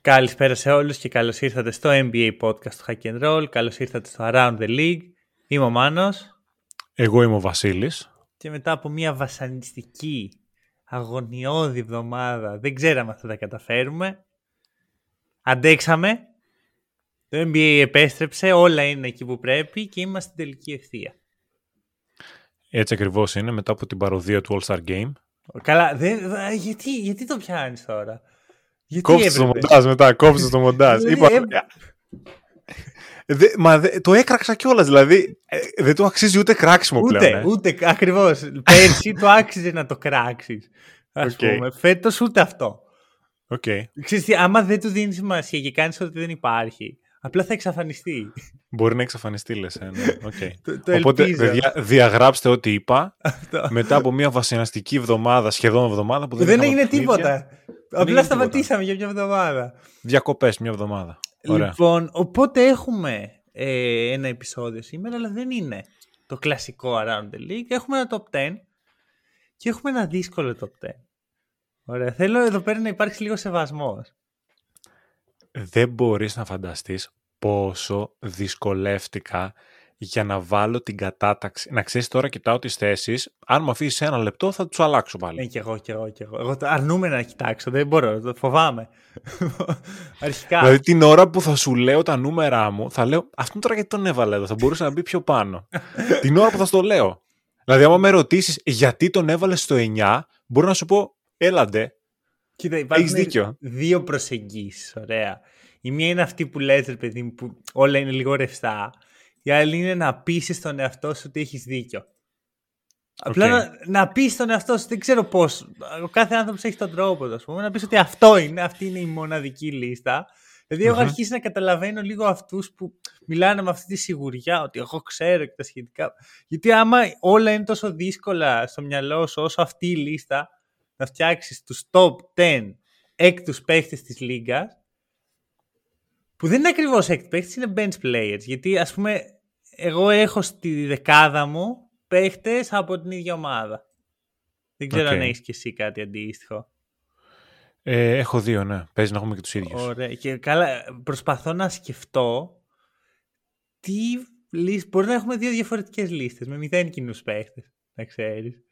Καλησπέρα σε όλους και καλώς ήρθατε στο NBA podcast του Hack and Roll. Καλώς ήρθατε στο Around the League. Είμαι ο Μάνος Εγώ είμαι ο Βασίλης. και μετά από μια βασανιστική, αγωνιώδη εβδομάδα, δεν ξέραμε αν θα τα καταφέρουμε. Αντέξαμε. Το NBA επέστρεψε, όλα είναι εκεί που πρέπει και είμαστε στην τελική ευθεία. Έτσι ακριβώς είναι μετά από την παροδία του All-Star Game. Καλά, δεν, α, γιατί, γιατί το πιάνεις τώρα; Γιατί Κόψτε το έπρεπε; μοντάζ μετά, κόψτε το μοντάζ. Δηλαδή, Είπα, έπρεπε. Δε, μα δε, το έκραξα κιόλας, δηλαδή ε, δεν του αξίζει ούτε κράξιμο Ούτε, πλέον. ε. ούτε, ακριβώς. Πέρσι το άξιζε να το κράξεις. Ας Οκ. πούμε. Φέτος ούτε αυτό. Οκ. Ξέρεις τι, άμα δεν του δίνεις σημασία και κάνεις ότι δεν υπάρχει, απλά θα εξαφανιστεί. Μπορεί να εξαφανιστεί, λες. Ε, ναι. Οκ. Το- το Οπότε, ελπίζω. παιδιά, διαγράψτε ό,τι είπα Αυτό. μετά από μια βασανιστική εβδομάδα, σχεδόν εβδομάδα που δεν, δεν είχαμε έγινε παιχνίδια. τίποτα. έγινε Απλά τίποτα. σταματήσαμε για μια εβδομάδα. Διακοπές μια εβδομάδα. Ωραία. Λοιπόν, οπότε έχουμε ε, ένα επεισόδιο σήμερα, αλλά δεν είναι το κλασικό Around the League. Έχουμε ένα top 10 και έχουμε ένα δύσκολο top 10. Ωραία. Θέλω εδώ πέρα να υπάρξει λίγο σεβασμός. Δεν μπορείς να φανταστείς πόσο δυσκολεύτηκα για να βάλω την κατάταξη. Να ξέρεις τώρα κοιτάω τις θέσεις, αν μου αφήσεις ένα λεπτό θα τους αλλάξω πάλι. Ναι, κι εγώ, κι εγώ, κι εγώ. Εγώ το αρνούμαι να κοιτάξω, δεν μπορώ, το φοβάμαι. Αρχικά. Δηλαδή την ώρα που θα σου λέω τα νούμερά μου, θα λέω αυτό τώρα γιατί τον έβαλε εδώ, θα μπορούσε να μπει πιο πάνω. την ώρα που θα στο λέω. Δηλαδή άμα με ρωτήσεις γιατί τον έβαλες στο 9, μπορώ να σου πω έλα ντε. Κοίτα, υπάρχουν δίκιο. δύο προσεγγίσεις, ωραία. Η μία είναι αυτή που λες, ρε παιδί μου, που όλα είναι λίγο ρευστά. Η άλλη είναι να πείσει τον εαυτό σου ότι έχεις δίκιο. Απλά Οκ. να, να πεις τον εαυτό σου, δεν ξέρω πώς. Ο κάθε άνθρωπος έχει τον τρόπο του, ας πούμε, να πεις ότι αυτό είναι, αυτή είναι η μοναδική λίστα. Δηλαδή, έχω Μμμ. αρχίσει να καταλαβαίνω λίγο αυτούς που μιλάνε με αυτή τη σιγουριά ότι εγώ ξέρω και τα σχετικά. Γιατί άμα όλα είναι τόσο δύσκολα στο μυαλό σου όσο αυτή η λίστα, να φτιάξεις τους top 10 έκτους παίχτες της λίγας, που δεν είναι ακριβώς έκτοι παίχτες, είναι bench players. Γιατί ας πούμε, εγώ έχω στη δεκάδα μου παίχτες από την ίδια ομάδα. Δεν ξέρω Οκ. αν έχεις και εσύ κάτι αντίστοιχο. Ε, έχω δύο, ναι. Παίζει να έχουμε και τους ίδιους. Ωραία. Και καλά, προσπαθώ να σκεφτώ τι λίστ... Μπορεί να έχουμε δύο διαφορετικές λίστες με μηδέν κοινούς παίχτες, να ξέρεις.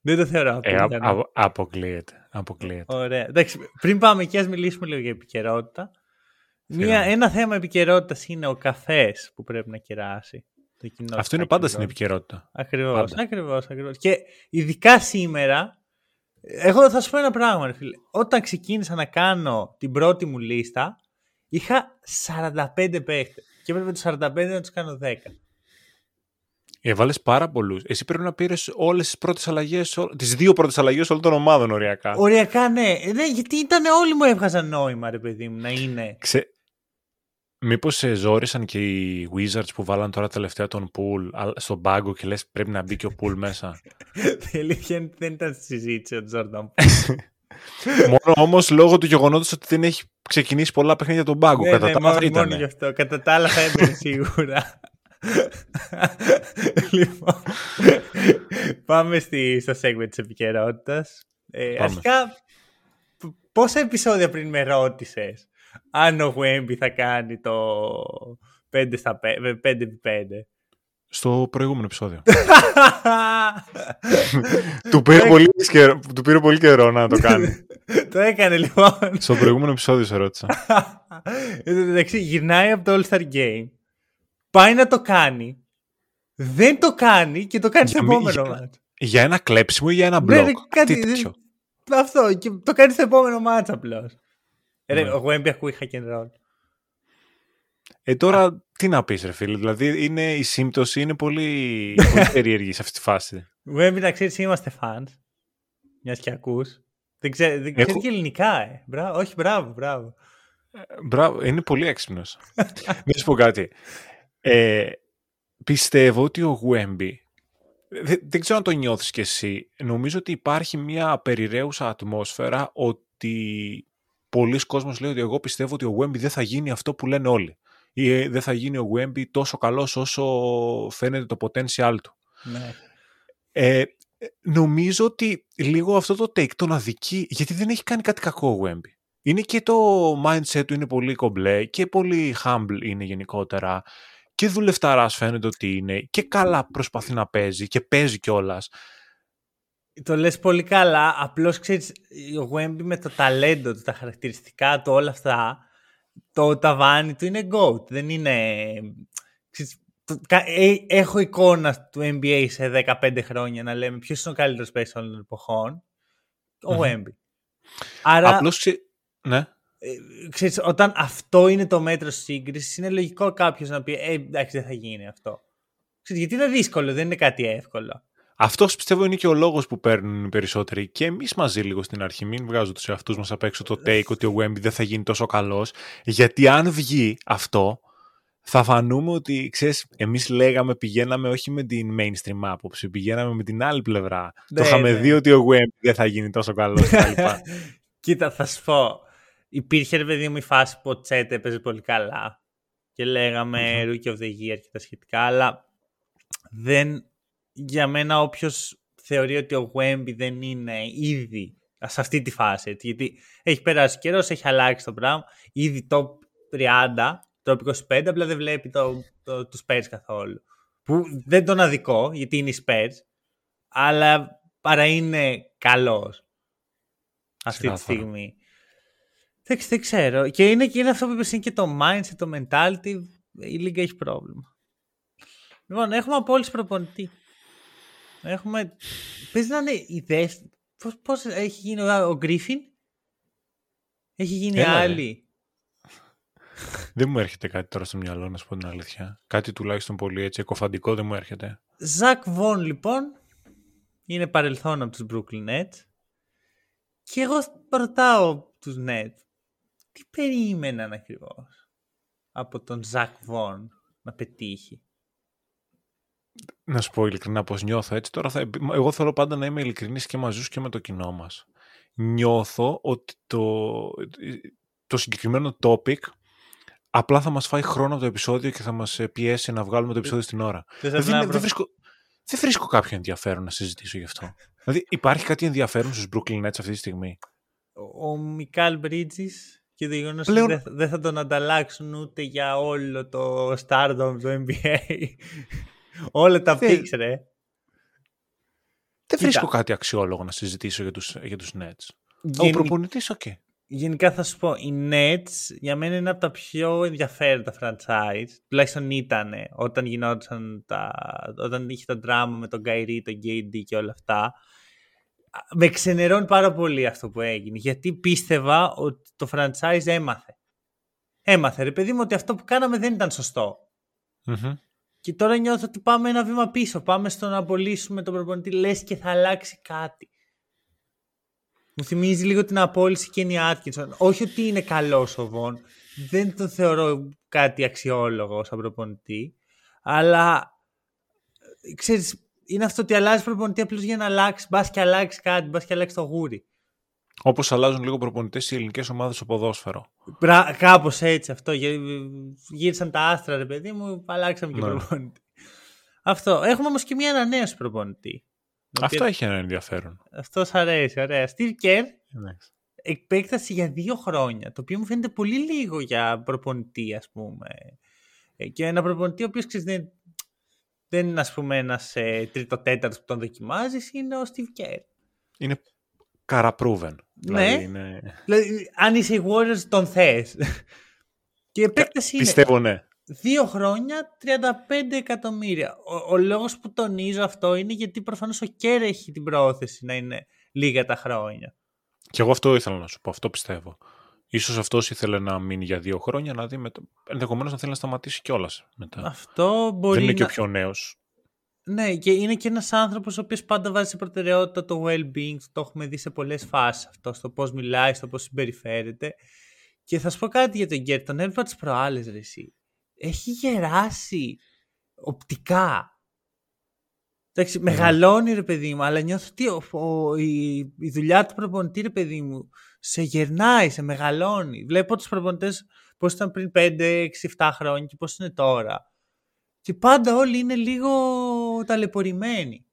Δεν το θεωρώ Ε, α- απίθανο. α- αποκλείεται. αποκλείεται. Ωραία. Εντάξει, πριν πάμε εκεί, ας μιλήσουμε λίγο για επικαιρότητα. Μία, Φύγαμε. ένα θέμα επικαιρότητας είναι ο καφές που πρέπει να κεράσει. Το κοινό Αυτό είναι πάντα στην επικαιρότητα. Ακριβώς, πάντα. ακριβώς, ακριβώς. Και ειδικά σήμερα, εγώ θα σου πω ένα πράγμα, ρε φίλε. Όταν ξεκίνησα να κάνω την πρώτη μου λίστα, είχα 45 παίχτες. Και έπρεπε τους 45 να τους κάνω 10. Έβαλες πάρα πολλούς. Εσύ πρέπει να πήρες όλες τις πρώτες αλλαγές, τις δύο πρώτες αλλαγές όλων των ομάδων, οριακά. Οριακά, ναι. Ε, ναι. Γιατί ήταν όλοι μου έβγαζαν νόημα, ρε παιδί μου, να είναι. Ξε... Μήπως σε ζόρισαν και οι Wizards που βάλαν τώρα τελευταία τον Pool στον πάγκο και λες πρέπει να μπει και ο Pool μέσα; Η αλήθεια είναι ότι δεν ήταν στη συζήτηση ο Τζόρνταν. Μόνο όμως λόγω του γεγονότος ότι δεν έχει ξεκινήσει πολλά παιχνίδια τον πάγκο. Ναι, Κατά ναι, τα μόνο, άλλα θα μόνο ήταν. γι' αυτό. Κατά τα άλλα θα έμπαινε σίγουρα. Λοιπόν, πάμε στη, στο segment της επικαιρότητας. Ε, Πάμε. αρχικά, π- πόσα επεισόδια πριν με ρώτησες αν ο Wemby θα κάνει το 5 στα 5, 5x5. Στο προηγούμενο επεισόδιο. του, πήρε πολύ καιρό, του πήρε πολύ καιρό να το κάνει. το έκανε λοιπόν. Στο προηγούμενο επεισόδιο σε ρώτησα. Εν τω μεταξύ, γυρνάει από το All-Star Game, πάει να το κάνει, δεν το κάνει και το κάνει στο Για μη- επόμενο για- μάτς. για ένα κλέψιμο ή για ένα Ναι, μπλοκ; ρε, κάτι- Τι τέτοιο. Αυτό, και το κάνει στο επόμενο μάτς απλώς. Ρε, Ναι. ο Wemby ακούει hack and roll. Ε, τώρα τι να πεις ρε φίλε, δηλαδή είναι, η σύμπτωση είναι πολύ, πολύ περίεργη σε αυτή τη φάση. Wemby, να ξέρεις, είμαστε fans. Μιας και ακούς. Δεν ξέρει, δεν Έχω- ξέρει και ελληνικά, ε. Μπράβο, όχι, μπράβο, μπράβο. Μπράβο, είναι πολύ έξυπνος. Να σου πω κάτι. Ε, πιστεύω ότι ο Γουέμπι. Δεν, δεν ξέρω αν το νιώθεις κι εσύ. Νομίζω ότι υπάρχει μια περιραίουσα ατμόσφαιρα ότι πολλοί κόσμος λέει ότι εγώ πιστεύω ότι ο Γουέμπι δεν θα γίνει αυτό που λένε όλοι. Ή ε, δεν θα γίνει ο Γουέμπι τόσο καλός όσο φαίνεται το potential του. Ναι. Ε, νομίζω ότι λίγο αυτό το take τον αδικεί, γιατί δεν έχει κάνει κάτι κακό ο Wemby. Είναι και το mindset του είναι πολύ κομπλέ και πολύ humble είναι γενικότερα και δουλευταράς φαίνεται ότι είναι και καλά προσπαθεί να παίζει και παίζει κιόλας. Το λες πολύ καλά, απλώς ξέρεις, ο Wemby με το ταλέντο του, τα χαρακτηριστικά του, όλα αυτά, το ταβάνι του είναι GOAT, δεν είναι... Ξέρεις, ε, έχω εικόνα του NBA σε 15 χρόνια να λέμε ποιος είναι ο καλύτερος παίκτης όλων των εποχών. Ο mm Άρα. Απλώς, ναι. Ε, ξέρεις, όταν αυτό είναι το μέτρο σύγκρισης, είναι λογικό κάποιος να πει ε, εντάξει, δεν θα γίνει αυτό. Ξέρεις, γιατί είναι δύσκολο, δεν είναι κάτι εύκολο. Αυτός πιστεύω είναι και ο λόγος που παίρνουν οι περισσότεροι. Και εμείς μαζί λίγο στην αρχή, μην βγάζω τους εαυτούς μας απ' έξω το take ότι ο Wemby δεν θα γίνει τόσο καλός. Γιατί αν βγει αυτό, θα φανούμε ότι, ξέρεις, εμείς λέγαμε, πηγαίναμε όχι με την mainstream άποψη, πηγαίναμε με την άλλη πλευρά. το ναι, είχαμε ναι. δει ότι ο Web δεν θα γίνει τόσο καλός Κοίτα, θα σου πω. Υπήρχε, ρε παιδί μου, η φάση που ο Τσέτ έπαιζε πολύ καλά και λέγαμε mm-hmm. Rookie of the Year και τα σχετικά, αλλά δεν, για μένα όποιος θεωρεί ότι ο Wemby δεν είναι ήδη σε αυτή τη φάση, έτσι, γιατί έχει περάσει καιρός, έχει αλλάξει το πράγμα, ήδη top 30 το 25, απλά δεν βλέπει το, το, το Spurs καθόλου. Που δεν τον αδικό, γιατί είναι η Spurs, αλλά παρά είναι καλός αυτή τη στιγμή. Δεν, δεν ξέρω. Και είναι, και είναι αυτό που είπες, είναι και το mindset, το mentality. Η Λίγκα έχει πρόβλημα. Λοιπόν, έχουμε απόλυση προπονητή. Έχουμε... Πες να είναι η δεύτερη... Πώς, πώς έχει γίνει ο, Γκρίφιν; Έχει γίνει Έλα, άλλη. Δεν μου έρχεται κάτι τώρα στο μυαλό, να σου πω την αλήθεια. Κάτι τουλάχιστον πολύ έτσι εκοφαντικό δεν μου έρχεται. Ζακ Βον, λοιπόν, είναι παρελθόν από τους Brooklyn Nets. Και εγώ ρωτάω τους Nets, τι περίμεναν ακριβώς από τον Ζακ Βον να πετύχει; Να σου πω ειλικρινά πώς νιώθω έτσι. Τώρα θα... Εγώ θέλω πάντα να είμαι ειλικρινής και μαζί σου και με το κοινό μας. Νιώθω ότι το, το συγκεκριμένο topic απλά θα μας φάει χρόνο το επεισόδιο και θα μας ε, πιέσει να βγάλουμε το επεισόδιο στην ώρα. Δεν, δεν, βρίσκω, δεν βρίσκω κάποιο ενδιαφέρον να συζητήσω γι' αυτό. δηλαδή υπάρχει κάτι ενδιαφέρον στους Brooklyn Nets αυτή τη στιγμή; Ο Μικάλ Bridges και το γεγονό Πλέον... ότι δεν θα τον ανταλλάξουν ούτε για όλο το stardom του NBA. Όλα τα picks, ρε. Δεν βρίσκω κάτι αξιόλογο να συζητήσω για τους, για τους Nets. Ο προπονητής, OK. Okay γενικά θα σου πω, οι Nets για μένα είναι από τα πιο ενδιαφέροντα franchise. Τουλάχιστον ήταν όταν γινόταν τα, όταν είχε το δράμα με τον Kyrie, τον KD και όλα αυτά. Με ξενερώνει πάρα πολύ αυτό που έγινε. Γιατί πίστευα ότι το franchise έμαθε. Έμαθε ρε παιδί μου ότι αυτό που κάναμε δεν ήταν Και τώρα νιώθω ότι πάμε ένα βήμα πίσω. Πάμε στο να απολύσουμε τον προπονητή. Λες και θα αλλάξει κάτι. Μου θυμίζει λίγο την απόλυση Κένι Άτκινσον. Όχι ότι είναι καλός ο Βον. Δεν τον θεωρώ κάτι αξιόλογο σαν προπονητή. Αλλά ξέρεις, είναι αυτό ότι αλλάζει προπονητή απλώς για να αλλάξει. Μπας και αλλάξει κάτι, μπας και αλλάξει το γούρι. Όπως αλλάζουν λίγο προπονητές οι ελληνικές ομάδες στο ποδόσφαιρο. Κάπως έτσι αυτό. Γύρισαν τα άστρα, ρε παιδί μου, αλλάξαμε και ναι. προπονητή. Αυτό. Έχουμε όμως και μια ανανέωση προπονητή. Αυτό έχει ένα ενδιαφέρον. Αυτό αρέσει, ωραία. Steve Kerr, εκπέκταση για δύο χρόνια, το οποίο μου φαίνεται πολύ λίγο για προπονητή, ας πούμε. Ε, και ένα προπονητή ο οποίος δεν, δεν είναι, ας πούμε, ένας ε, τρίτο-τέταρτος που τον δοκιμάζεις, είναι ο Steve Kerr. Είναι καραπρούβεν. Ναι. Δηλαδή, είναι... δηλαδή, αν είσαι οι Warriors, τον θες. και η επέκταση είναι... Πιστεύω ναι δύο χρόνια 35 εκατομμύρια. Ο, ο λόγος που τονίζω αυτό είναι γιατί προφανώς ο Κέρ έχει την πρόθεση να είναι λίγα τα χρόνια. Και εγώ αυτό ήθελα να σου πω, αυτό πιστεύω. Ίσως αυτός ήθελε να μείνει για δύο χρόνια, να δει μετα... ενδεχομένως να θέλει να σταματήσει κιόλας μετά. Αυτό μπορεί Δεν είναι να... και ο πιο νέος. Ναι, και είναι και ένας άνθρωπος ο οποίος πάντα βάζει σε προτεραιότητα το well-being, το έχουμε δει σε πολλές φάσεις αυτό, στο πώς μιλάει, στο πώς συμπεριφέρεται. Και θα σου πω κάτι για τον Γκέρ. Τον έβλεπα τις προάλλες, ρε εσύ. Έχει γεράσει οπτικά. Εντάξει, μεγαλώνει ρε παιδί μου, αλλά νιώθω ότι ο, ο, η, η δουλειά του προπονητή ρε παιδί μου σε γερνάει, σε μεγαλώνει. Βλέπω τους προπονητές πώς ήταν πριν 5, 6, 7 χρόνια και πώς είναι τώρα. Και πάντα όλοι είναι λίγο ταλαιπωρημένοι.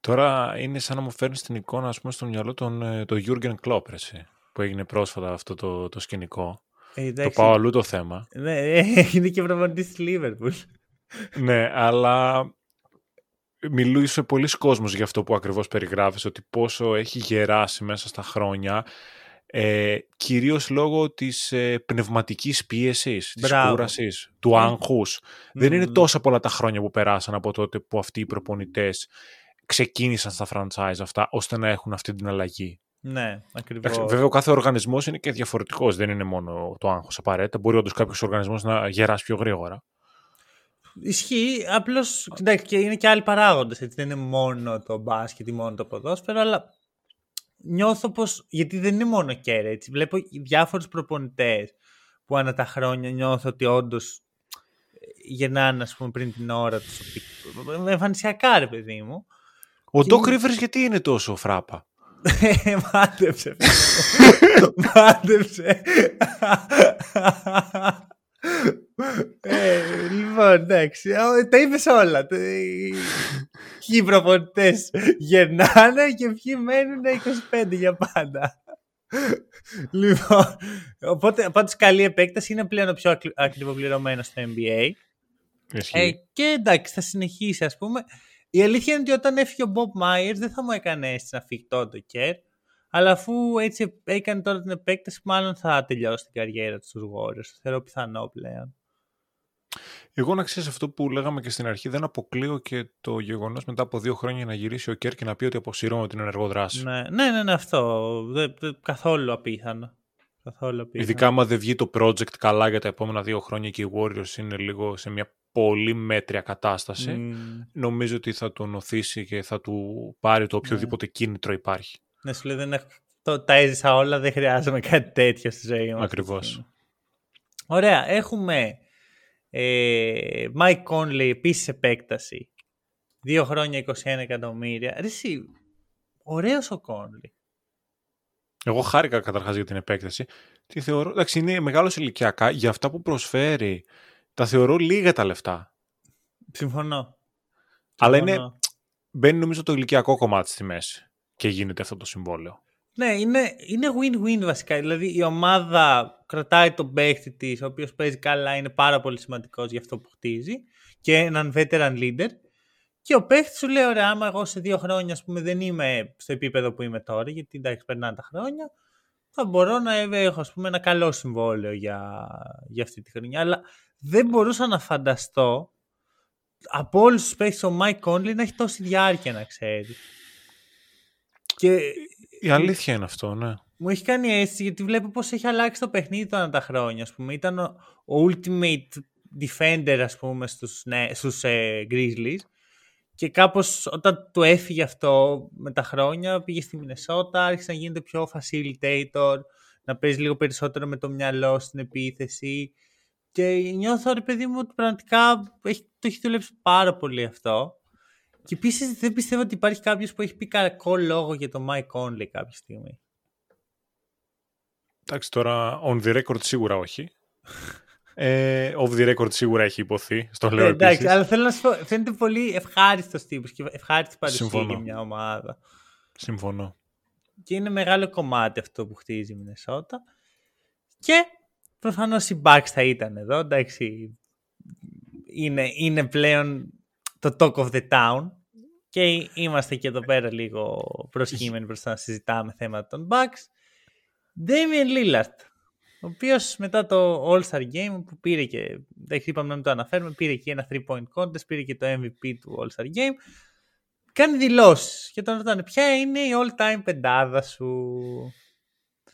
Τώρα είναι σαν να μου φέρνεις την εικόνα, ας πούμε, στο μυαλό τον, ε, το Jürgen Klopp, έτσι, που έγινε πρόσφατα αυτό το, το σκηνικό. Ε, το πάω αλλού το θέμα. Ναι, είναι και προπονητής της Liverpool. ναι, αλλά μιλούσε πολλοί κόσμος για αυτό που ακριβώς περιγράφεις, ότι πόσο έχει γεράσει μέσα στα χρόνια, ε, κυρίως λόγω της ε, πνευματικής πίεσης, της κούρασης, του άγχους. Δεν είναι τόσα πολλά τα χρόνια που περάσαν από τότε που αυτοί οι προπονητές ξεκίνησαν στα franchise αυτά, ώστε να έχουν αυτή την αλλαγή. Ναι, ακριβώς. Βέβαια, ο κάθε οργανισμός είναι και διαφορετικός. Δεν είναι μόνο το άγχος απαραίτητα. Μπορεί όντως κάποιος οργανισμός να γεράσει πιο γρήγορα. Ισχύει, απλώς και είναι και άλλοι παράγοντες. Δεν είναι μόνο το μπάσκετ ή μόνο το ποδόσφαιρο, αλλά νιώθω πως. Γιατί δεν είναι μόνο κέρε. Έτσι. Βλέπω διάφορους προπονητές που ανά τα χρόνια νιώθω ότι όντως γεννάνε ας πούμε, πριν την ώρα τους. Εμφανισιακά, ρε παιδί μου. Ο και... Doc Rivers γιατί είναι τόσο φράπα; Μάντεψε. Μάντεψε. ε, λοιπόν, εντάξει. Τα είπες όλα. Ποιοι προπονητές γερνάνε και ποιοι μένουν 25 για πάντα. λοιπόν, οπότε πάντως καλή επέκταση είναι πλέον ο πιο ακριβοπληρωμένος στο NBA. Ε, και εντάξει, θα συνεχίσει ας πούμε. Η αλήθεια είναι ότι όταν έφυγε ο Bob Myers δεν θα μου έκανε αίσθηση να φύγει τότε Κέρ. Αλλά αφού έτσι έκανε τώρα την επέκταση, μάλλον θα τελειώσει την καριέρα του στους Warriors. Θεωρώ πιθανό πλέον. Εγώ να ξέρεις αυτό που λέγαμε και στην αρχή, δεν αποκλείω και το γεγονός μετά από δύο χρόνια να γυρίσει ο Κέρ και να πει ότι αποσύρω την ενεργό δράση. Ναι, ναι, ναι, ναι αυτό. Δε, δε, καθόλου απίθανο. Καθόλου απίθανο. Ειδικά άμα δεν βγει το project καλά για τα επόμενα δύο χρόνια και οι Warriors είναι λίγο σε μια πολύ μέτρια κατάσταση, mm. νομίζω ότι θα τον οθήσει και θα του πάρει το οποιοδήποτε ναι. κίνητρο υπάρχει. Ναι, σου λέει δεν έχω... το, τα έζησα όλα, δεν χρειάζομαι κάτι τέτοιο στη ζωή μου. Ακριβώς. Ωραία, έχουμε ε, Mike Conley επίσης επέκταση. Δύο χρόνια 21 εκατομμύρια. Ρε εσύ, ωραίος ο Conley. Εγώ χάρηκα καταρχάς για την επέκταση. Τι θεωρώ, εντάξει, είναι μεγάλος ηλικιακά. Για αυτά που προσφέρει, τα θεωρώ λίγα τα λεφτά. Συμφωνώ. Αλλά είναι, μπαίνει νομίζω το ηλικιακό κομμάτι στη μέση και γίνεται αυτό το συμβόλαιο. Ναι, είναι, είναι win-win βασικά. Δηλαδή η ομάδα κρατάει τον παίχτη της, ο οποίος παίζει καλά, είναι πάρα πολύ σημαντικός για αυτό που χτίζει και έναν veteran leader. Και ο παίχτη σου λέει: Ωραία, άμα εγώ σε δύο χρόνια ας πούμε, δεν είμαι στο επίπεδο που είμαι τώρα, γιατί εντάξει, περνάνε τα χρόνια, θα μπορώ να έχω ας πούμε, ένα καλό συμβόλαιο για, για αυτή τη χρονιά. Αλλά δεν μπορούσα να φανταστώ από όλους τους παίχτε ο Mike Conley να έχει τόση διάρκεια να ξέρει. Και... Η αλήθεια είναι αυτό, ναι. Μου έχει κάνει αίσθηση γιατί βλέπω πώς έχει αλλάξει το παιχνίδι τώρα τα χρόνια. Ας πούμε. Ήταν ο, ultimate defender ας πούμε στους, ναι, στους ε, Grizzlies και κάπως όταν του έφυγε αυτό με τα χρόνια πήγε στη Μινεσότα, άρχισε να γίνεται πιο facilitator, να παίζει λίγο περισσότερο με το μυαλό στην επίθεση και νιώθω ρε παιδί μου ότι πραγματικά έχει, το έχει δουλέψει πάρα πολύ αυτό. Και επίσης δεν πιστεύω ότι υπάρχει κάποιος που έχει πει κακό λόγο για το Mike Conley κάποια στιγμή. Εντάξει, τώρα on the record σίγουρα όχι. ε, off the record σίγουρα έχει υποθεί. Στο λέω ε, Εντάξει, αλλά θέλω να σου πω, φαίνεται πολύ ευχάριστος τύπος και ευχάριστη παρουσία για μια ομάδα. Συμφωνώ. Και είναι μεγάλο κομμάτι αυτό που χτίζει η Μινεσότα. Και προφανώς οι Bucks θα ήταν εδώ. Εντάξει, είναι, είναι πλέον το talk of the town. Και είμαστε και εδώ πέρα λίγο προσχήμενοι μπροστά να συζητάμε θέματα των Bucks. Damien Lillard, ο οποίος μετά το All-Star Game που πήρε και, δεν είπαμε να μην το αναφέρουμε, πήρε και ένα 3-point contest, πήρε και το MVP του All-Star Game, κάνει δηλώσεις και τον ρωτάνε ποια είναι η all-time πεντάδα σου;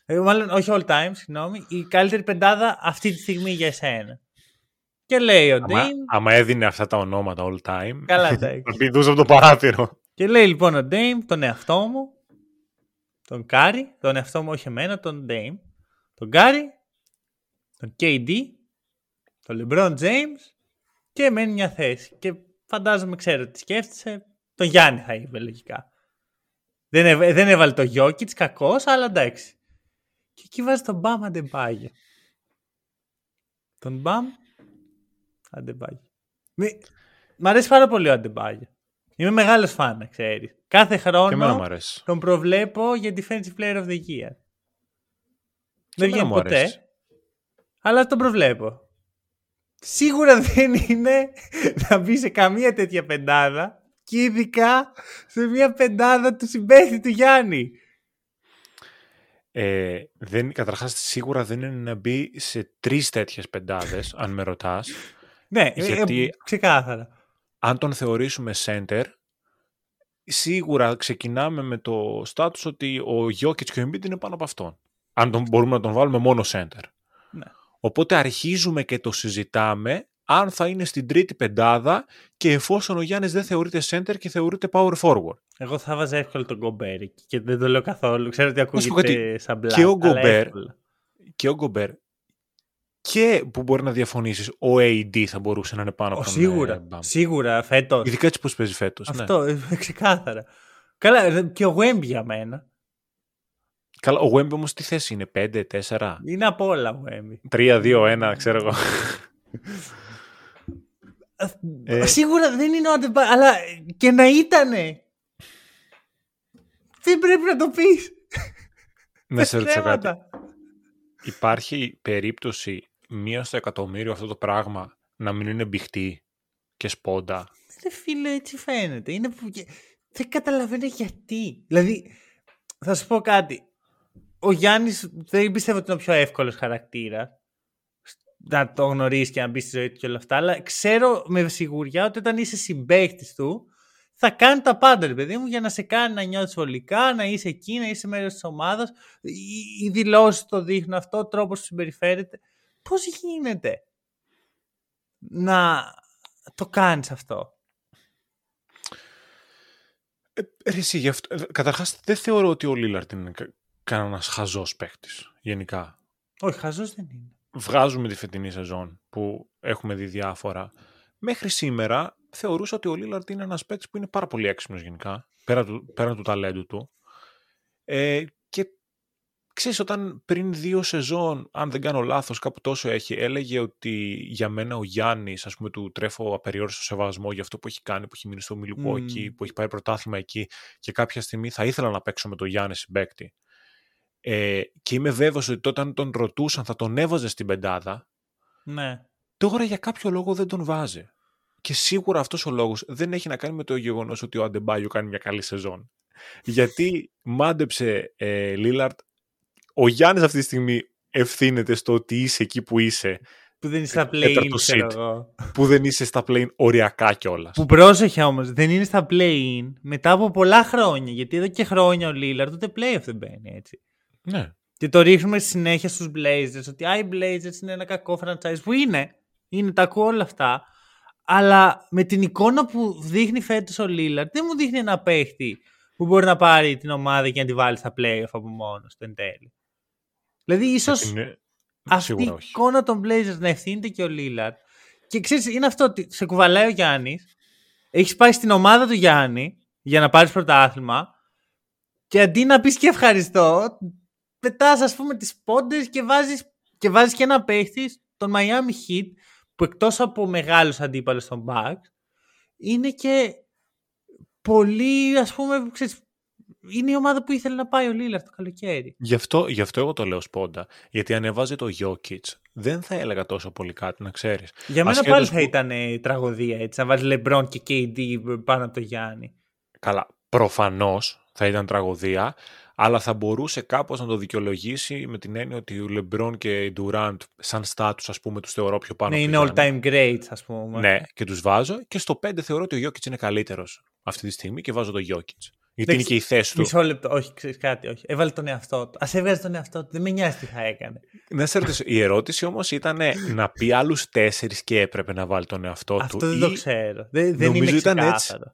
Ε, μάλλον όχι all-time, συγγνώμη, η καλύτερη πεντάδα αυτή τη στιγμή για εσένα. Και λέει ο Ντέιμ. Άμα έδινε αυτά τα ονόματα all time. Καλά, εντάξει. Θα πηδούσε από το παράθυρο. Και λέει λοιπόν ο Ντέιμ τον εαυτό μου, τον Κάρι, τον εαυτό μου, όχι εμένα, τον Ντέιμ, τον Κάρι, τον KD, τον LeBron James και μένει μια θέση. Και φαντάζομαι, ξέρω τι σκέφτεσαι, τον Γιάννη θα είπε λογικά. Δεν, έβ- δεν έβαλε το Jokic, κακός, αλλά εντάξει. Και εκεί βάζει τον Μπαμ Αντεμπάγιο. Τον Μπαμ Αντεμπάγιο. Μη... Μ' αρέσει πάρα πολύ ο Αντεμπάγιο. Είμαι μεγάλος φαν, να ξέρεις. Κάθε Και εμένα μου χρόνο αρέσει. τον προβλέπω για Defensive Player of the Year. Δεν εμένα βγαίνει μου ποτέ, αρέσει. αλλά τον προβλέπω. Σίγουρα δεν είναι να μπει σε καμία τέτοια πεντάδα και ειδικά σε μια πεντάδα του συμπέχτη του Γιάννη. Ε, δεν, καταρχάς, σίγουρα δεν είναι να μπει σε τρεις τέτοιες πεντάδες, αν με ρωτάς. Ναι, ε, Γιατί- ε, ξεκάθαρα. αν τον θεωρήσουμε center, σίγουρα ξεκινάμε με το status ότι ο Jokic και ο Embiid είναι πάνω από αυτόν. Αν τον, μπορούμε να τον βάλουμε μόνο center. Ναι. Οπότε αρχίζουμε και το συζητάμε αν θα είναι στην τρίτη πεντάδα και εφόσον ο Γιάννης δεν θεωρείται center και θεωρείται power forward. Εγώ θα βάζα εύκολα τον Γκομπέρ εκεί και δεν το λέω καθόλου. Ξέρω ότι σου πω ακούγεται κάτι, σαν μπλα. και ο αλλά Gobert εύκολα. Και ο Γκομπέρ και που μπορεί να διαφωνήσεις, ο AD θα μπορούσε να είναι πάνω Ο, από τον σίγουρα, ε, Bam. σίγουρα φέτος. Ειδικά έτσι πώς παίζει φέτος. ναι. Αυτό, ε, ξεκάθαρα. Καλά, ε, και ο Wemby για μένα. Καλά, ο Wemby όμως τι θέση είναι, 5, 4, Είναι απ' όλα ο Wemby. 3, 2, 1, ξέρω εγώ. Ε. Σίγουρα δεν είναι ο Αντεμπά, αλλά και να ήτανε. Δεν πρέπει να το πεις. να σε ρωτήσω κάτι. Θέματα. Υπάρχει περίπτωση μία στο εκατομμύριο αυτό το πράγμα να μην είναι μπιχτή και σπόντα. Ρε φίλε, έτσι φαίνεται. Είναι που... Δεν καταλαβαίνω γιατί. Δηλαδή, θα σου πω κάτι. Ο Γιάννης δεν πιστεύω ότι είναι ο πιο εύκολος χαρακτήρας να το γνωρίσει και να μπεις στη ζωή του και όλα αυτά, αλλά ξέρω με σιγουριά ότι όταν είσαι συμπαίχτης του, θα κάνει τα πάντα, ρε παιδί μου, για να σε κάνει να νιώθεις βολικά, να είσαι εκεί, να είσαι μέρος της ομάδας. Οι, οι δηλώσεις το δείχνουν αυτό, ο τρόπος που συμπεριφέρεται. Πώς γίνεται να το κάνεις αυτό; Ε, ρε, εσύ, γι' αυτό, ε, καταρχάς δεν θεωρώ ότι ο Λίλαρτ είναι κα, κανένας χαζός παίχτης, γενικά. Όχι, χαζός δεν είναι. Βγάζουμε τη φετινή σεζόν που έχουμε δει διάφορα. Μέχρι σήμερα θεωρούσα ότι ο Λίλαρτ είναι ένας παίκτης που είναι πάρα πολύ έξυπνος γενικά, πέρα του, πέραν του ταλέντου του. Ε, και ξέρεις, όταν πριν δύο σεζόν, αν δεν κάνω λάθος, κάπου τόσο έχει, έλεγε ότι για μένα ο Γιάννης, ας πούμε, του τρέφω απεριόριστο σεβασμό για αυτό που έχει κάνει, που έχει μείνει στο Milwaukee, Μμμ. που έχει πάρει πρωτάθλημα εκεί και κάποια στιγμή θα ήθελα να παίξω με τον Γιάννη συμπέκτη. Ε, και είμαι βέβαιος ότι τότε αν τον ρωτούσαν θα τον έβαζε στην πεντάδα, Ναι. τώρα για κάποιο λόγο δεν τον βάζει. Και σίγουρα αυτός ο λόγος δεν έχει να κάνει με το γεγονός ότι ο Αντεμπάγιο κάνει μια καλή σεζόν. Γιατί μάντεψε ε, Λίλαρτ, ο Γιάννης αυτή τη στιγμή ευθύνεται στο ότι είσαι εκεί που είσαι, Που δεν είναι στα play τέταρτο ξέρω seed. εγώ. που δεν είσαι στα plane οριακά κιόλας. Που πρόσεχε όμως, δεν είναι στα play-in μετά από πολλά χρόνια. Γιατί εδώ και χρόνια ο Λίλαρντ ούτε play-off δεν μπαίνει έτσι. Ναι. Και το ρίχνουμε συνέχεια στους Blazers ότι «Α, οι Blazers είναι ένα κακό franchise» που είναι. Είναι, τα ακούω όλα αυτά. Αλλά με την εικόνα που δείχνει φέτος ο Λίλαρντ δεν μου δείχνει ένα παίχτη που μπορεί να πάρει την ομάδα και να τη βάλει στα play-off από μόνος του εν τέλει. Δηλαδή ίσως Είναι... αυτή Σίγουρα η όχι. εικόνα των Blazers να ευθύνεται και ο Λίλαρντ. Και ξέρεις, είναι αυτό ότι σε κουβαλάει ο Γιάννης, έχεις πάει στην ομάδα του Γιάννη για να πάρεις πρωτάθλημα και αντί να πεις και ευχαριστώ, πετάς ας πούμε τις πόντες και βάζεις και, βάζεις και ένα παίχτη, τον Miami Heat, που εκτός από μεγάλους αντίπαλους στον Bucks, είναι και πολύ, ας πούμε, ξέρεις, είναι η ομάδα που ήθελε να πάει ο Λίλαρντ το καλοκαίρι. Γι, αυτό, γι' αυτό εγώ το λέω σπόντα. Γιατί αν έβαζε το Jokic, δεν θα έλεγα τόσο πολύ κάτι, να ξέρεις. Για μένα Ασχέτως πάλι θα που- ήταν ε, τραγωδία έτσι, να βάλει LeBron και KD πάνω από το Γιάννη. Καλά, προφανώς θα ήταν τραγωδία, αλλά θα μπορούσε κάπως να το δικαιολογήσει με την έννοια ότι ο LeBron και η Durant σαν status ας πούμε τους θεωρώ πιο πάνω ναι, από είναι τον all Giannis. time greats, ας πούμε. Ναι, και τους βάζω και στο 5 θεωρώ ότι ο Jokic είναι καλύτερος αυτή τη στιγμή και βάζω το Jokic. Γιατί είναι Εντάξει, και η θέση του. Μισό λεπτό, όχι, ξέρεις κάτι, όχι. Έβαλε τον εαυτό του. Α έβγαζε τον εαυτό του, δεν με νοιάζει τι θα έκανε. Να σε ρωτήσω, η ερώτηση όμως ήταν να πει άλλους τέσσερις και έπρεπε να βάλει τον εαυτό Αυτό του. δεν ή το ξέρω. Δεν, δεν νομίζω είναι ήταν έτσι. ξεκάθαρο.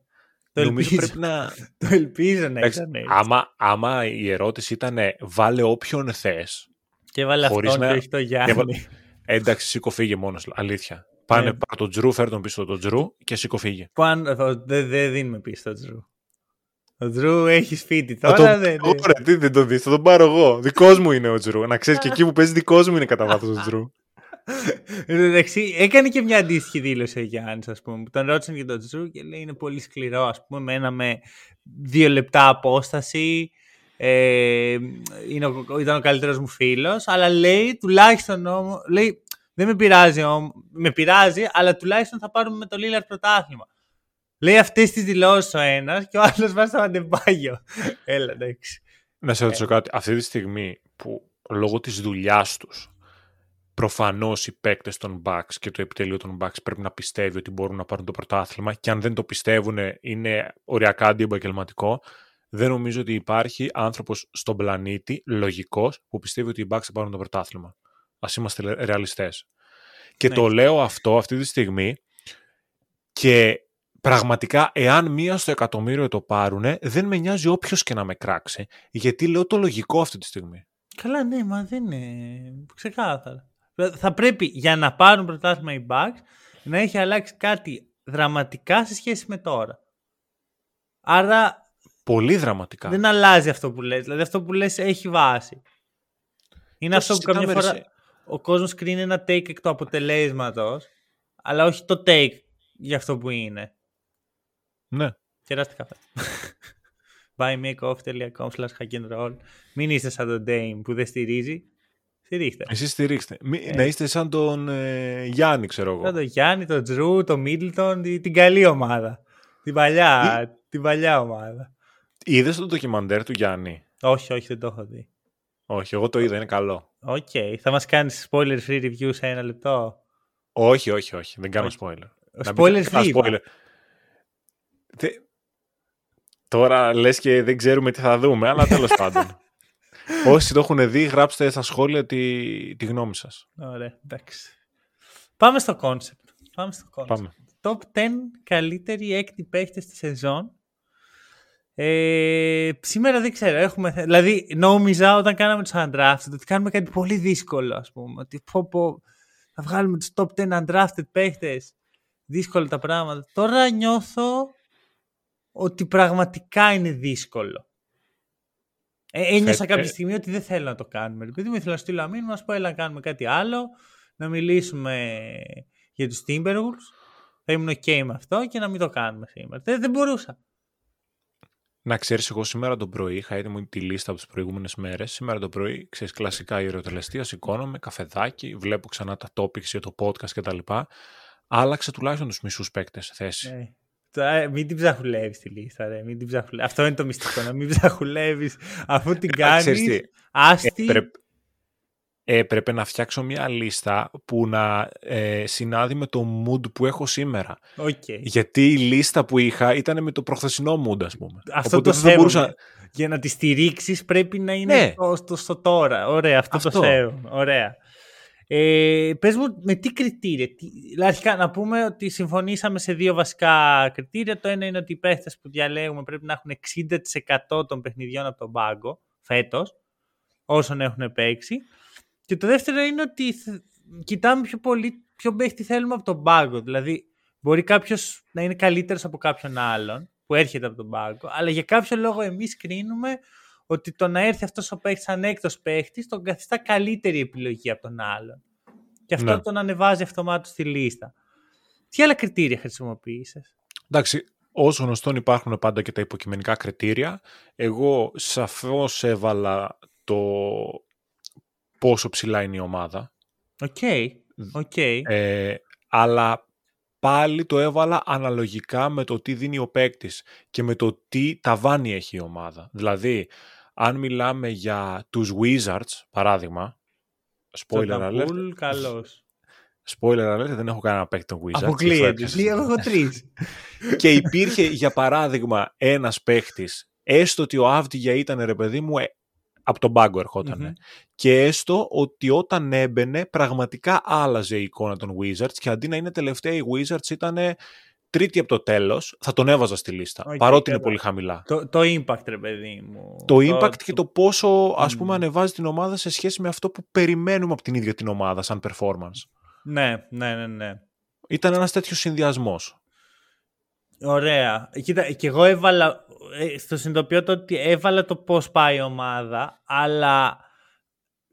Το Νομίζω ελπίζω, πρέπει να... το ελπίζω να Εντάξει, ήταν έτσι. άμα, άμα η ερώτηση ήταν βάλε όποιον θες, Και Και έβαλε Χωρίς αυτόν να- και όχι το και Γιάννη. έβαλε- Εντάξει, σήκω φύγε μόνος. Αλήθεια. Πάνε Ναι. πάρ' τον Τζρου, φέρ τον πίσω τον Τζρου και σήκω φύγε. Παν- το- Δεν δεν δίνουμε πίσω το Τζρου. Ο Τζρου έχει σπίτι Θα τώρα. τον- δεν- Ωραία, τι δεν τον δεις, θα τον πάρω εγώ. Δικός μου είναι ο Τζρου. Να ξέρεις και εκεί που παίζει δικός μου είναι κατά βάθος ο Τζρου. Εν τω μεταξύ, έκανε και μια αντίστοιχη δήλωση ο Γιάννης, ας πούμε. Που τον ρώτησαν για τον Τζρου και λέει είναι πολύ σκληρό, ας πούμε. Με ένα με δύο λεπτά απόσταση. Ε, είναι ο, ήταν ο καλύτερος μου φίλος. Αλλά λέει τουλάχιστον όμως. Λέει, δεν με πειράζει όμως. Με πειράζει, αλλά τουλάχιστον θα πάρουμε με το Λίλαρ πρωτάθλημα. Λέει αυτές τις δηλώσεις ο ένας και ο άλλος βάζει στο αντεπάγιο. Έλα, εντάξει. Να σε ρωτήσω κάτι. Αυτή τη στιγμή που λόγω της δουλειάς τους προφανώς οι παίκτες των Bucks και το επιτελείο των Bucks πρέπει να πιστεύει ότι μπορούν να πάρουν το πρωτάθλημα και αν δεν το πιστεύουν είναι οριακά αντιεπαγγελματικό. Δεν νομίζω ότι υπάρχει άνθρωπος στον πλανήτη λογικός που πιστεύει ότι οι Bucks θα πάρουν το πρωτάθλημα. Ας είμαστε ρεαλιστές. Και Ναι. το λέω αυτό αυτή τη στιγμή και πραγματικά εάν μία στο εκατομμύριο το πάρουνε δεν με νοιάζει όποιος και να με κράξει γιατί λέω το λογικό αυτή τη στιγμή. Καλά, ναι, μα δεν είναι ξεκάθαρα. Θα πρέπει για να πάρουν πρωτάθλημα οι Bucks να έχει αλλάξει κάτι δραματικά σε σχέση με τώρα. Άρα Πολύ δραματικά. δεν αλλάζει αυτό που λες. Δηλαδή αυτό που λες έχει βάση. Είναι Το αυτό που καμιά συζητάμε, ρε, φορά ο κόσμος κρίνει ένα take εκ του αποτελέσματος αλλά όχι το take για αυτό που είναι. Ναι. Κεράστε καφέ. buymeacoffee.com slash hack and roll. Μην είστε σαν τον Dame που δεν στηρίζει. Στηρίχτε. Εσείς στηρίξτε. Μη- Ε. Να είστε σαν τον ε, Γιάννη, ξέρω εγώ. Σαν τον Γιάννη, τον Τζρου, τον Μίντλετον, την, την καλή ομάδα. Την παλιά, την παλιά ομάδα. Είδες το ντοκιμαντέρ του Γιάννη; Όχι, όχι, δεν το έχω δει. Όχι, εγώ το είδα, είναι καλό. Οκ, θα μας κάνεις spoiler free review σε ένα λεπτό; Όχι, όχι, όχι. Δεν κάνω Όχι. spoiler. Να Spoiler μην- Α, free. spoiler. Θε- Τώρα λες και δεν ξέρουμε τι θα δούμε, αλλά τέλος πάντων. Όσοι το έχουν δει, γράψτε στα σχόλια τη, τη γνώμη σας. Ωραία, εντάξει. Πάμε στο concept. Πάμε στο concept. Πάμε. Top 10 καλύτεροι έκτη παίχτες της σεζόν. Ε, σήμερα δεν ξέρω. Έχουμε, δηλαδή, νόμιζα όταν κάναμε τους undrafted ότι κάνουμε κάτι πολύ δύσκολο, ας πούμε. Ότι πω, πω, θα βγάλουμε τους top 10 undrafted παίχτες. Δύσκολα τα πράγματα. Τώρα νιώθω ότι πραγματικά είναι δύσκολο. Ε, ένιωσα Φε- κάποια ε- στιγμή ότι δεν θέλω να το κάνουμε. Επειδή μου ήθελα να στείλω μήνυμα, να σου πω έλα να κάνουμε κάτι άλλο, να μιλήσουμε για τους Timberwolves. Θα ήμουν ok με αυτό και να μην το κάνουμε σήμερα. Δεν, δεν μπορούσα. Να ξέρεις, εγώ σήμερα το πρωί είχα έτοιμη τη λίστα από τις προηγούμενες μέρες. Σήμερα το πρωί, ξέρεις, κλασικά η ερωτελεστία, σηκώνομαι, καφεδάκι, βλέπω ξανά τα topics για το podcast κτλ. Άλλαξε τουλάχιστον τους μισούς παίκτες θέση. Ε, τώρα, ε, μην την ψαχουλεύεις τη λίστα, ρε. Μην την ψαχουλε- Αυτό είναι το μυστικό, να μην ψαχουλεύεις. Αφού την Ε, ξέρεις κάνεις, τι, άστη. Έπρεπε, έπρεπε να φτιάξω μια λίστα που να ε, συνάδει με το mood που έχω σήμερα. Οκ. Γιατί η λίστα που είχα ήταν με το προχθεσινό mood, ας πούμε. Αυτό Οπότε το δεν σέβομαι. μπορούσα... Για να τη στηρίξεις πρέπει να είναι Ναι. στο, στο, στο τώρα. Ωραία, αυτό, το Αυτό. σέβομαι. Ωραία. Ε, πες μου με τι κριτήρια. Τι, δηλαδή, αρχικά να πούμε ότι συμφωνήσαμε σε δύο βασικά κριτήρια. Το ένα είναι ότι οι παίχτες που διαλέγουμε πρέπει να έχουν 60% των παιχνιδιών από τον πάγκο φέτος, όσων έχουν παίξει. Και το δεύτερο είναι ότι θ- κοιτάμε πιο πολύ ποιο παίχτη θέλουμε από τον πάγκο. Δηλαδή, μπορεί κάποιος να είναι καλύτερος από κάποιον άλλον που έρχεται από τον πάγκο, αλλά για κάποιο λόγο εμείς κρίνουμε ότι το να έρθει αυτός ο παίχτης σαν έκτος παίχτης τον καθιστά καλύτερη επιλογή από τον άλλον. Και αυτό Ναι. τον ανεβάζει αυτομάτως στη λίστα. Τι άλλα κριτήρια χρησιμοποίησες; Εντάξει, ως γνωστόν υπάρχουν πάντα και τα υποκειμενικά κριτήρια. Εγώ σαφώς έβαλα το πόσο ψηλά είναι η ομάδα. OK. OK. Ε, αλλά πάλι το έβαλα αναλογικά με το τι δίνει ο παίκτης και με το τι ταβάνι έχει η ομάδα. Δηλαδή, αν μιλάμε για τους Wizards, παράδειγμα, spoiler alert, Καλός. spoiler alert, δεν έχω κανένα παίκτη των Wizards. Αποκλείεται. αυτό Τι, έπιασα. Έχω τρεις. και υπήρχε, για παράδειγμα, ένας παίχτης, έστω ότι ο Αύτιγια ήταν, ρε παιδί μου, ε, από τον πάγκο ερχότανε. Μμμ. Και έστω ότι όταν έμπαινε, πραγματικά άλλαζε η εικόνα των Wizards και αντί να είναι τελευταία οι Wizards ήταν τρίτη από το τέλος, θα τον έβαζα στη λίστα. Οκ, παρότι είναι καλά. πολύ χαμηλά. Το, το impact, ρε παιδί μου. Το impact και το πόσο ας Μμ. πούμε ανεβάζει την ομάδα σε σχέση με αυτό που περιμένουμε από την ίδια την ομάδα σαν performance. Ναι, ναι, ναι, ναι. Ήταν ένας τέτοιος συνδυασμός. Ωραία. Κοίτα, και εγώ έβαλα, ε, στο συνειδητοποιώ το ότι έβαλα το πώς πάει η ομάδα, αλλά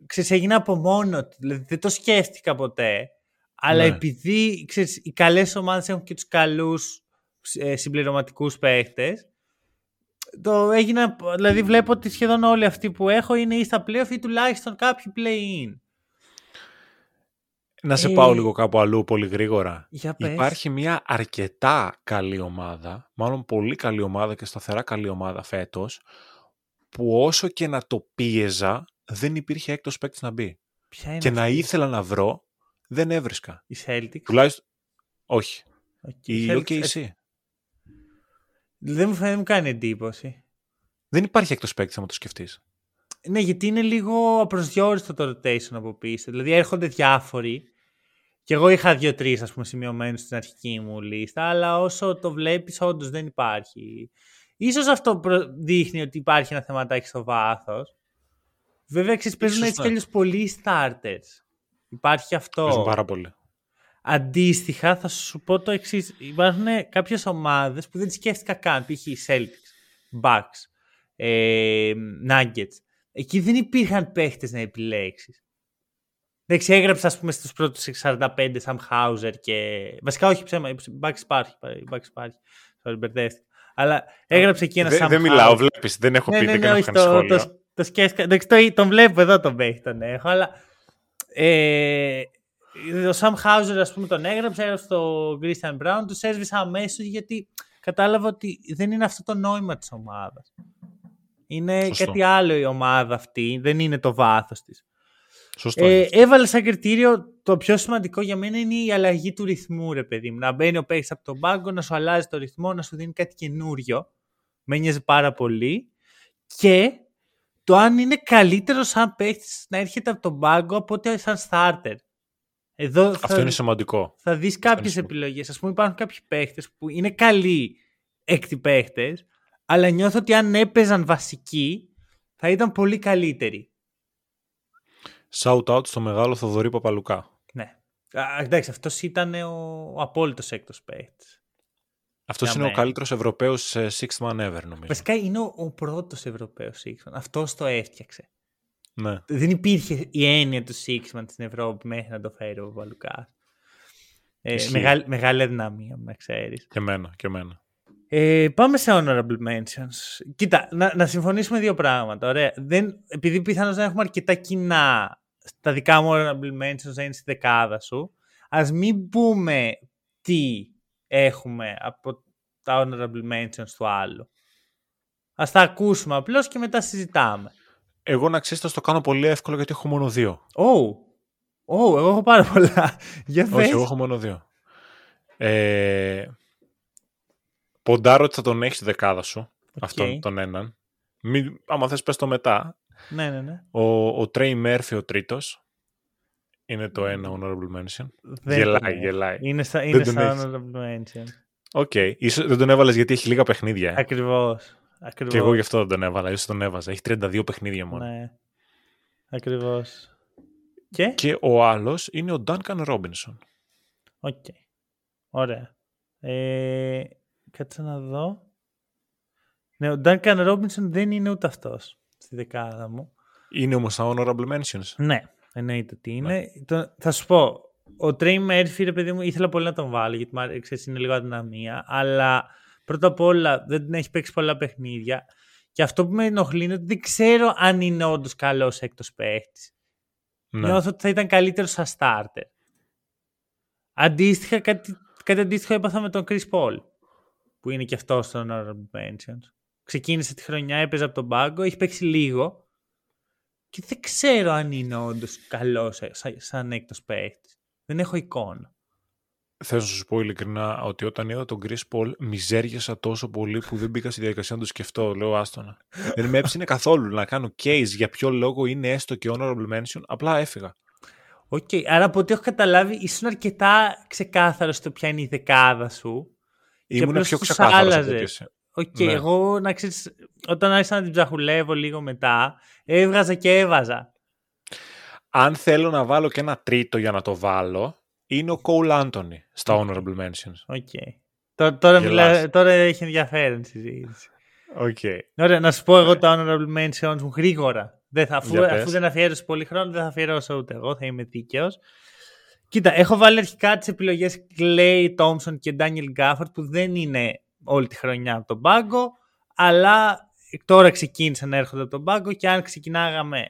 ξέρεις, έγινε από μόνο του. Δηλαδή δεν το σκέφτηκα ποτέ. Αλλά Ναι. επειδή ξέρεις, οι καλές ομάδες έχουν και τους καλούς ε, συμπληρωματικούς παίχτες, το έγινα, δηλαδή βλέπω ότι σχεδόν όλοι αυτοί που έχω είναι ή στα playoff ή τουλάχιστον κάποιοι play-in. Να σε Ε, πάω λίγο κάπου αλλού πολύ γρήγορα. Για πες. Υπάρχει μια αρκετά καλή ομάδα, μάλλον πολύ καλή ομάδα και σταθερά καλή ομάδα φέτος, που όσο και να το πίεζα, δεν υπήρχε έκτος παίκτης να μπει. Ποια είναι και να αυτή; ήθελα να βρω, δεν έβρισκα. Οι Celtics. Τουλάχιστον, όχι. Οκ, Η Celtics, OKC. ε, Δεν μου, φαίνεται- δεν μου κάνει εντύπωση. Δεν υπάρχει έκτος παίκτης, άμα το σκεφτείς. Ναι, γιατί είναι λίγο απροσδιόριστο το rotation από πίσω. Δηλαδή έρχονται διάφοροι. Και εγώ είχα δύο-τρεις, ας πούμε, σημειωμένους στην αρχική μου λίστα, αλλά όσο το βλέπεις, όντως δεν υπάρχει. Ίσως αυτό προ- δείχνει ότι υπάρχει ένα θεματάκι στο βάθος. Βέβαια, ξέρεις, παίζουν Ίσως έτσι ναι. κι αλλιώς πολλοί starters. Υπάρχει αυτό. Παίζουν πάρα πολύ. Αντίστοιχα, θα σου πω το εξής. Υπάρχουν κάποιες ομάδες που δεν τις σκέφτηκα καν. Π.χ. οι Celtics, Bucks, ε, Nuggets. Εκεί δεν υπήρχαν παίχτες να επιλέξεις. Εντάξει, έγραψα ας πούμε στους πρώτους 45 Sam Hauser και... Βασικά όχι ψέμα, η Bucks υπάρχει, η Bucks υπάρχει. Sorry, μπερδεύτηκα. Αλλά έγραψε εκεί ένα Δεν, Sam δεν μιλάω, Hauser. βλέπεις, δεν έχω Ναι, πει, ναι, δεν ναι, έχω όχι, κάνει το, σχόλιο. το, το σκέφτηκα. Εντάξει, το, τον βλέπω εδώ τον παίχτη τον έχω, αλλά ε, ο Sam Hauser ας πούμε τον έγραψε, έγραψε το Christian Brown, τους έσβησα αμέσως γιατί κατάλαβα ότι δεν είναι αυτό το νόημα της ομάδας. Είναι Σωστό. κάτι άλλο η ομάδα αυτή, δεν είναι το βάθος της. Σωστό. Ε, είναι. έβαλε σαν κριτήριο το πιο σημαντικό για μένα είναι η αλλαγή του ρυθμού, ρε παιδί μου. Να μπαίνει ο παίκτης από τον πάγκο, να σου αλλάζει το ρυθμό, να σου δίνει κάτι καινούριο. Με νοιάζει πάρα πολύ. Και το αν είναι καλύτερος σαν παίκτη να έρχεται από τον πάγκο από ότι σαν starter. Εδώ Αυτό θα, είναι σημαντικό. θα δεις κάποιες σημαντικό. επιλογές. Ας πούμε υπάρχουν κάποιοι παίχτες που είναι καλοί έκτη παίχτες, αλλά νιώθω ότι αν έπαιζαν βασικοί θα ήταν πολύ καλύτεροι. Shout out στο μεγάλο Θοδωρή Παπαλουκά. Ναι. Α, εντάξει, αυτός ήταν ο, ο απόλυτος έκτος παίκτη. Αυτός Για είναι ο μένα. καλύτερος Ευρωπαίος sixth man ever, νομίζω. Βασικά είναι ο, ο πρώτος Ευρωπαίος Sixman. Αυτός το έφτιαξε. Ναι. Δεν υπήρχε η έννοια του Sixman στην Ευρώπη μέχρι να το φέρει ο Βαλουκάς. Ε, Ισχύει. μεγάλη, μεγάλη αδυναμία, να ξέρεις. Και εμένα, και εμένα. Ε, πάμε σε honorable mentions. Κοίτα, να, να συμφωνήσουμε δύο πράγματα. Ωραία. Δεν, επειδή πιθανώς δεν έχουμε αρκετά κοινά στα δικά μου honorable mentions να είναι στη δεκάδα σου, ας μην πούμε τι έχουμε από τα honorable mentions του άλλου. Α τα ακούσουμε απλώς και μετά συζητάμε. Εγώ να ξέρεις, θα στο κάνω πολύ εύκολο γιατί έχω μόνο δύο. Oh, oh εγώ έχω πάρα πολλά. Για Όχι, πες. εγώ έχω μόνο δύο. Ε, ποντάρω ότι θα τον έχεις στη δεκάδα σου. Αυτόν τον έναν. Μην, άμα θες πες το μετά. Ναι, ναι, ναι. Ο, ο Τρέι Μέρφυ ο τρίτος. Είναι το ένα honorable mention. Δεν Γελάει, τον έχω. γελάει. Είναι στα, Δεν είναι τον στα έχεις. honorable mention. OK. Ίσως δεν τον έβαλες γιατί έχει λίγα παιχνίδια. ε. Ακριβώς. Ακριβώς. Και εγώ γι' αυτό δεν τον έβαλα. Ίσως τον έβαζα. Έχει 32 παιχνίδια μόνο. Ναι. Ακριβώς. Και, Και ο άλλος είναι ο Duncan Robinson. OK. Ωραία. Ε, κάτσε να δω. Ναι, ο Duncan Robinson δεν είναι ούτε αυτός στη δεκάδα μου. Είναι όμως στα honorable mentions. Ναι, εννοείται ότι είναι. Το- θα σου πω, ο Trey Murphy, ρε παιδί μου, ήθελα πολύ να τον βάλω, γιατί μου άρεσε, ξέρεις, είναι λίγο αδυναμία, αλλά πρώτα απ' όλα δεν έχει παίξει πολλά παιχνίδια. Και αυτό που με ενοχλεί είναι ότι δεν ξέρω αν είναι όντως καλός έκτος παίχτης. Ναι. Νιώθω ότι θα ήταν καλύτερος σαν starter. Αντίστοιχα, κάτι, κάτι αντίστοιχο έπαθα με τον Chris Paul, που είναι και αυτός στο Honorable Mentions. Ξεκίνησε τη χρονιά, έπαιζε από τον πάγκο, έχει παίξει λίγο και δεν ξέρω αν είναι όντως καλός σαν, σαν έκτος παίχτη. Δεν έχω εικόνα. Θέλω να σου πω ειλικρινά ότι όταν είδα τον Chris Paul μιζέριασα τόσο πολύ που δεν μπήκα στη διαδικασία να το σκεφτώ. Λέω άστονα. δεν με έψηνε καθόλου να κάνω case για ποιο λόγο είναι έστω και honorable mention. Απλά έφυγα. Οκ, άρα από ό,τι έχω καταλάβει ήσουν αρκετά ξεκάθαρος στο ποια είναι η δεκάδα σου Ήμουν απλώς πιο τους ξεκάθαρος από άλλαζε. ότι εσύ. Οκ, Ναι. εγώ να ξέρεις, όταν άρχισα να την ψαχουλεύω λίγο μετά, έβγαζα και έβαζα. Αν θέλω να βάλω και ένα τρίτο για να το βάλω, είναι ο Cole Anthony στα honorable mentions. OK. Τώρα, τώρα, Γελάς. μιλά, τώρα έχει ενδιαφέρον η συζήτηση. Okay. Ωραία, να σου πω εγώ τα honorable mentions μου γρήγορα. Δεν θα, αφού, Για πες. αφού δεν αφιέρωσε πολύ χρόνο, δεν θα αφιερώσω ούτε εγώ, θα είμαι δίκαιος. Κοίτα, έχω βάλει αρχικά τις επιλογές Clay Thompson και Daniel Gafford που δεν είναι όλη τη χρονιά από τον πάγκο, αλλά τώρα ξεκίνησαν να έρχονται από τον πάγκο και αν ξεκινάγαμε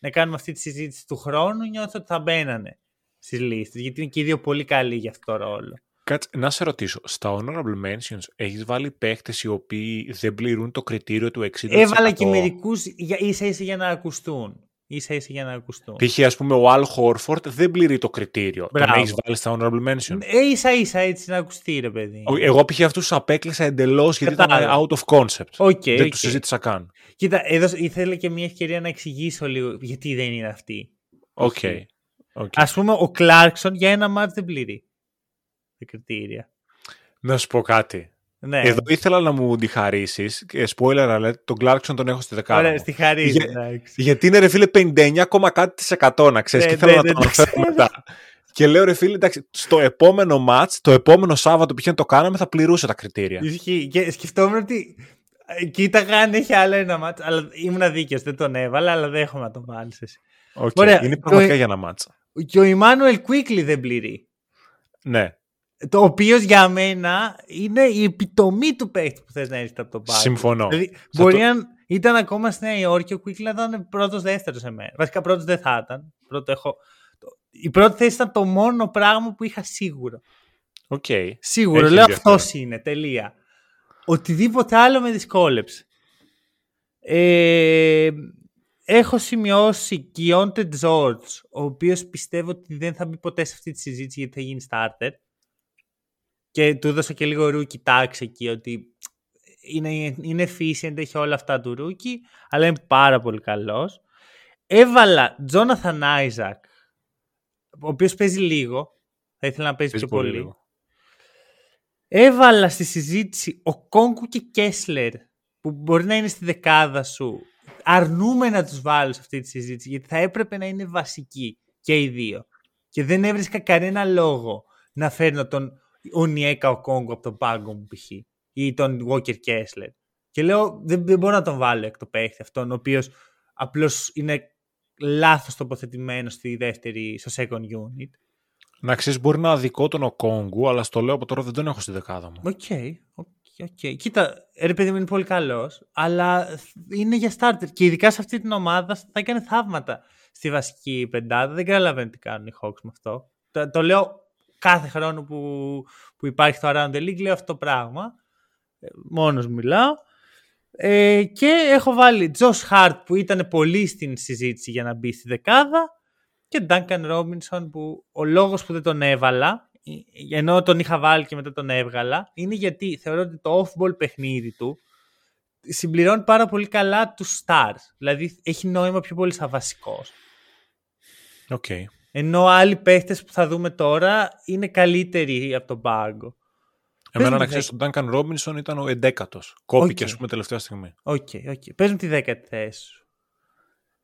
να κάνουμε αυτή τη συζήτηση του χρόνου, νιώθω ότι θα μπαίνανε στις λίστες. Γιατί είναι και οι δύο πολύ καλοί για αυτό το ρόλο. Κάτσε, να σε ρωτήσω, στα honorable mentions έχεις βάλει παίχτες οι οποίοι δεν πληρούν το κριτήριο του 60%. Έβαλα και μερικούς ίσα ίσα για να ακουστούν. Ίσα ίσα για να ακουστούν. Π.χ. ας πούμε ο Al Horford δεν πληρεί το κριτήριο. Τον Μπράβο. έχεις βάλει στα honorable mention. Ε, ίσα ίσα έτσι να ακουστεί, ρε παιδί. Ο- Εγώ π.χ. αυτούς τους απέκλεισα εντελώς γιατί ήταν Κατάλαβα. out of concept. OK, δεν οκ. τους συζήτησα καν. Κοίτα, εδώ ήθελα και μια ευκαιρία να εξηγήσω λίγο γιατί δεν είναι αυτή. OK. OK. Ας πούμε, ο Clarkson για ένα ματς δεν πληρεί τα κριτήρια. Να σου πω κάτι. Ναι, Εδώ ήθελα να μου τη χαρίσεις και spoiler alert, τον Clarkson τον έχω στη δεκάδα. Ωραία, μου. στη χαρίζει. Για- εντάξει. Γιατί είναι ρε φίλε 59, κάτι τοις εκατό, να ξέρεις Ναι, και θέλω ναι, να ναι, το το αναφέρω ξέρω. μετά. Και λέω ρε φίλε, εντάξει, στο επόμενο ματς, το επόμενο Σάββατο που είχε να το κάναμε θα πληρούσε τα κριτήρια. Ισχύει. Και σκεφτόμουν ότι ε, κοίταγα αν έχει άλλο ένα ματς, αλλά ήμουν δίκαιος, δεν τον έβαλα, αλλά δέχομαι να τον βάλεις εσύ. Οκ, Ωραία, Είναι το- πραγματικά για ένα ματς. Και ο Immanuel Quickley δεν πληρεί. Ναι, Το οποίος για μένα είναι η επιτομή του παίχτη που θες να έρθει από τον πάγκο. συμφωνώ. Δηλαδή, Θα μπορεί το- αν ήταν ακόμα στη Νέα Υόρκη, ο Quickley να ήταν πρώτος δεύτερος σε μένα. Βασικά πρώτος δεν θα ήταν. Πρώτο έχω... το- Η πρώτη θέση ήταν το μόνο πράγμα που είχα σίγουρο. Οκ. Σίγουρο. Έχεις Λέω ενδιαφέρον. αυτός είναι. Τελεία. Οτιδήποτε άλλο με δυσκόλεψε. Ε, έχω σημειώσει Keyonte George, ο οποίος πιστεύω ότι δεν θα μπει ποτέ σε αυτή τη συζήτηση γιατί θα γίνει starter. Και του έδωσα και λίγο rookie tax εκεί ότι είναι, είναι efficient, έχει όλα αυτά του rookie, αλλά είναι πάρα πολύ καλός. Έβαλα Jonathan Isaac, ο οποίος παίζει λίγο, θα ήθελα να παίζει, Παίζει πιο πολύ. λίγο. Έβαλα στη συζήτηση Okongwu και Kessler, που μπορεί να είναι στη δεκάδα σου. Αρνούμαι να τους βάλω σε αυτή τη συζήτηση, γιατί θα έπρεπε να είναι βασικοί και οι δύο. Και δεν έβρισκα κανένα λόγο να φέρνω τον Onyeka Okongwu από τον πάγκο μου π.χ. ή τον Walker Kessler. Και λέω δεν, δεν μπορώ να τον βάλω έκτο παίχτη αυτόν, ο οποίος απλώς είναι λάθος τοποθετημένος στη δεύτερη, στο second unit. Να ξέρεις, μπορεί να αδικώ τον Okongwu, αλλά στο λέω από τώρα δεν τον έχω στη δεκάδα μου. Οκ, οκ, οκ. Κοίτα, ρε παιδί μου είναι πολύ καλός, αλλά είναι για starter. Και ειδικά σε αυτή την ομάδα θα έκανε θαύματα στη βασική πεντάδα. Δεν καταλαβαίνω τι κάνουν οι Hawks με αυτό. Το, το λέω κάθε χρόνο που, που υπάρχει το Around the League, λέω αυτό το πράγμα. Ε, Μόνος μιλάω. Ε, και έχω βάλει Josh Hart που ήταν πολύ στην συζήτηση για να μπει στη δεκάδα και Duncan Robinson που ο λόγος που δεν τον έβαλα ε, ενώ τον είχα βάλει και μετά τον έβγαλα είναι γιατί θεωρώ ότι το off-ball παιχνίδι του συμπληρώνει πάρα πολύ καλά τους stars. Δηλαδή έχει νόημα πιο πολύ σαν βασικός. Οκ. Ενώ άλλοι παίχτες που θα δούμε τώρα είναι καλύτεροι από τον πάγκο. Εμένα μου να τη ξέρεις, ο Duncan Robinson ήταν ο εντέκατος. Κόπηκε, Οκ. ας πούμε, τελευταία στιγμή. OK, OK. Πες μου τη δέκατη θέση σου.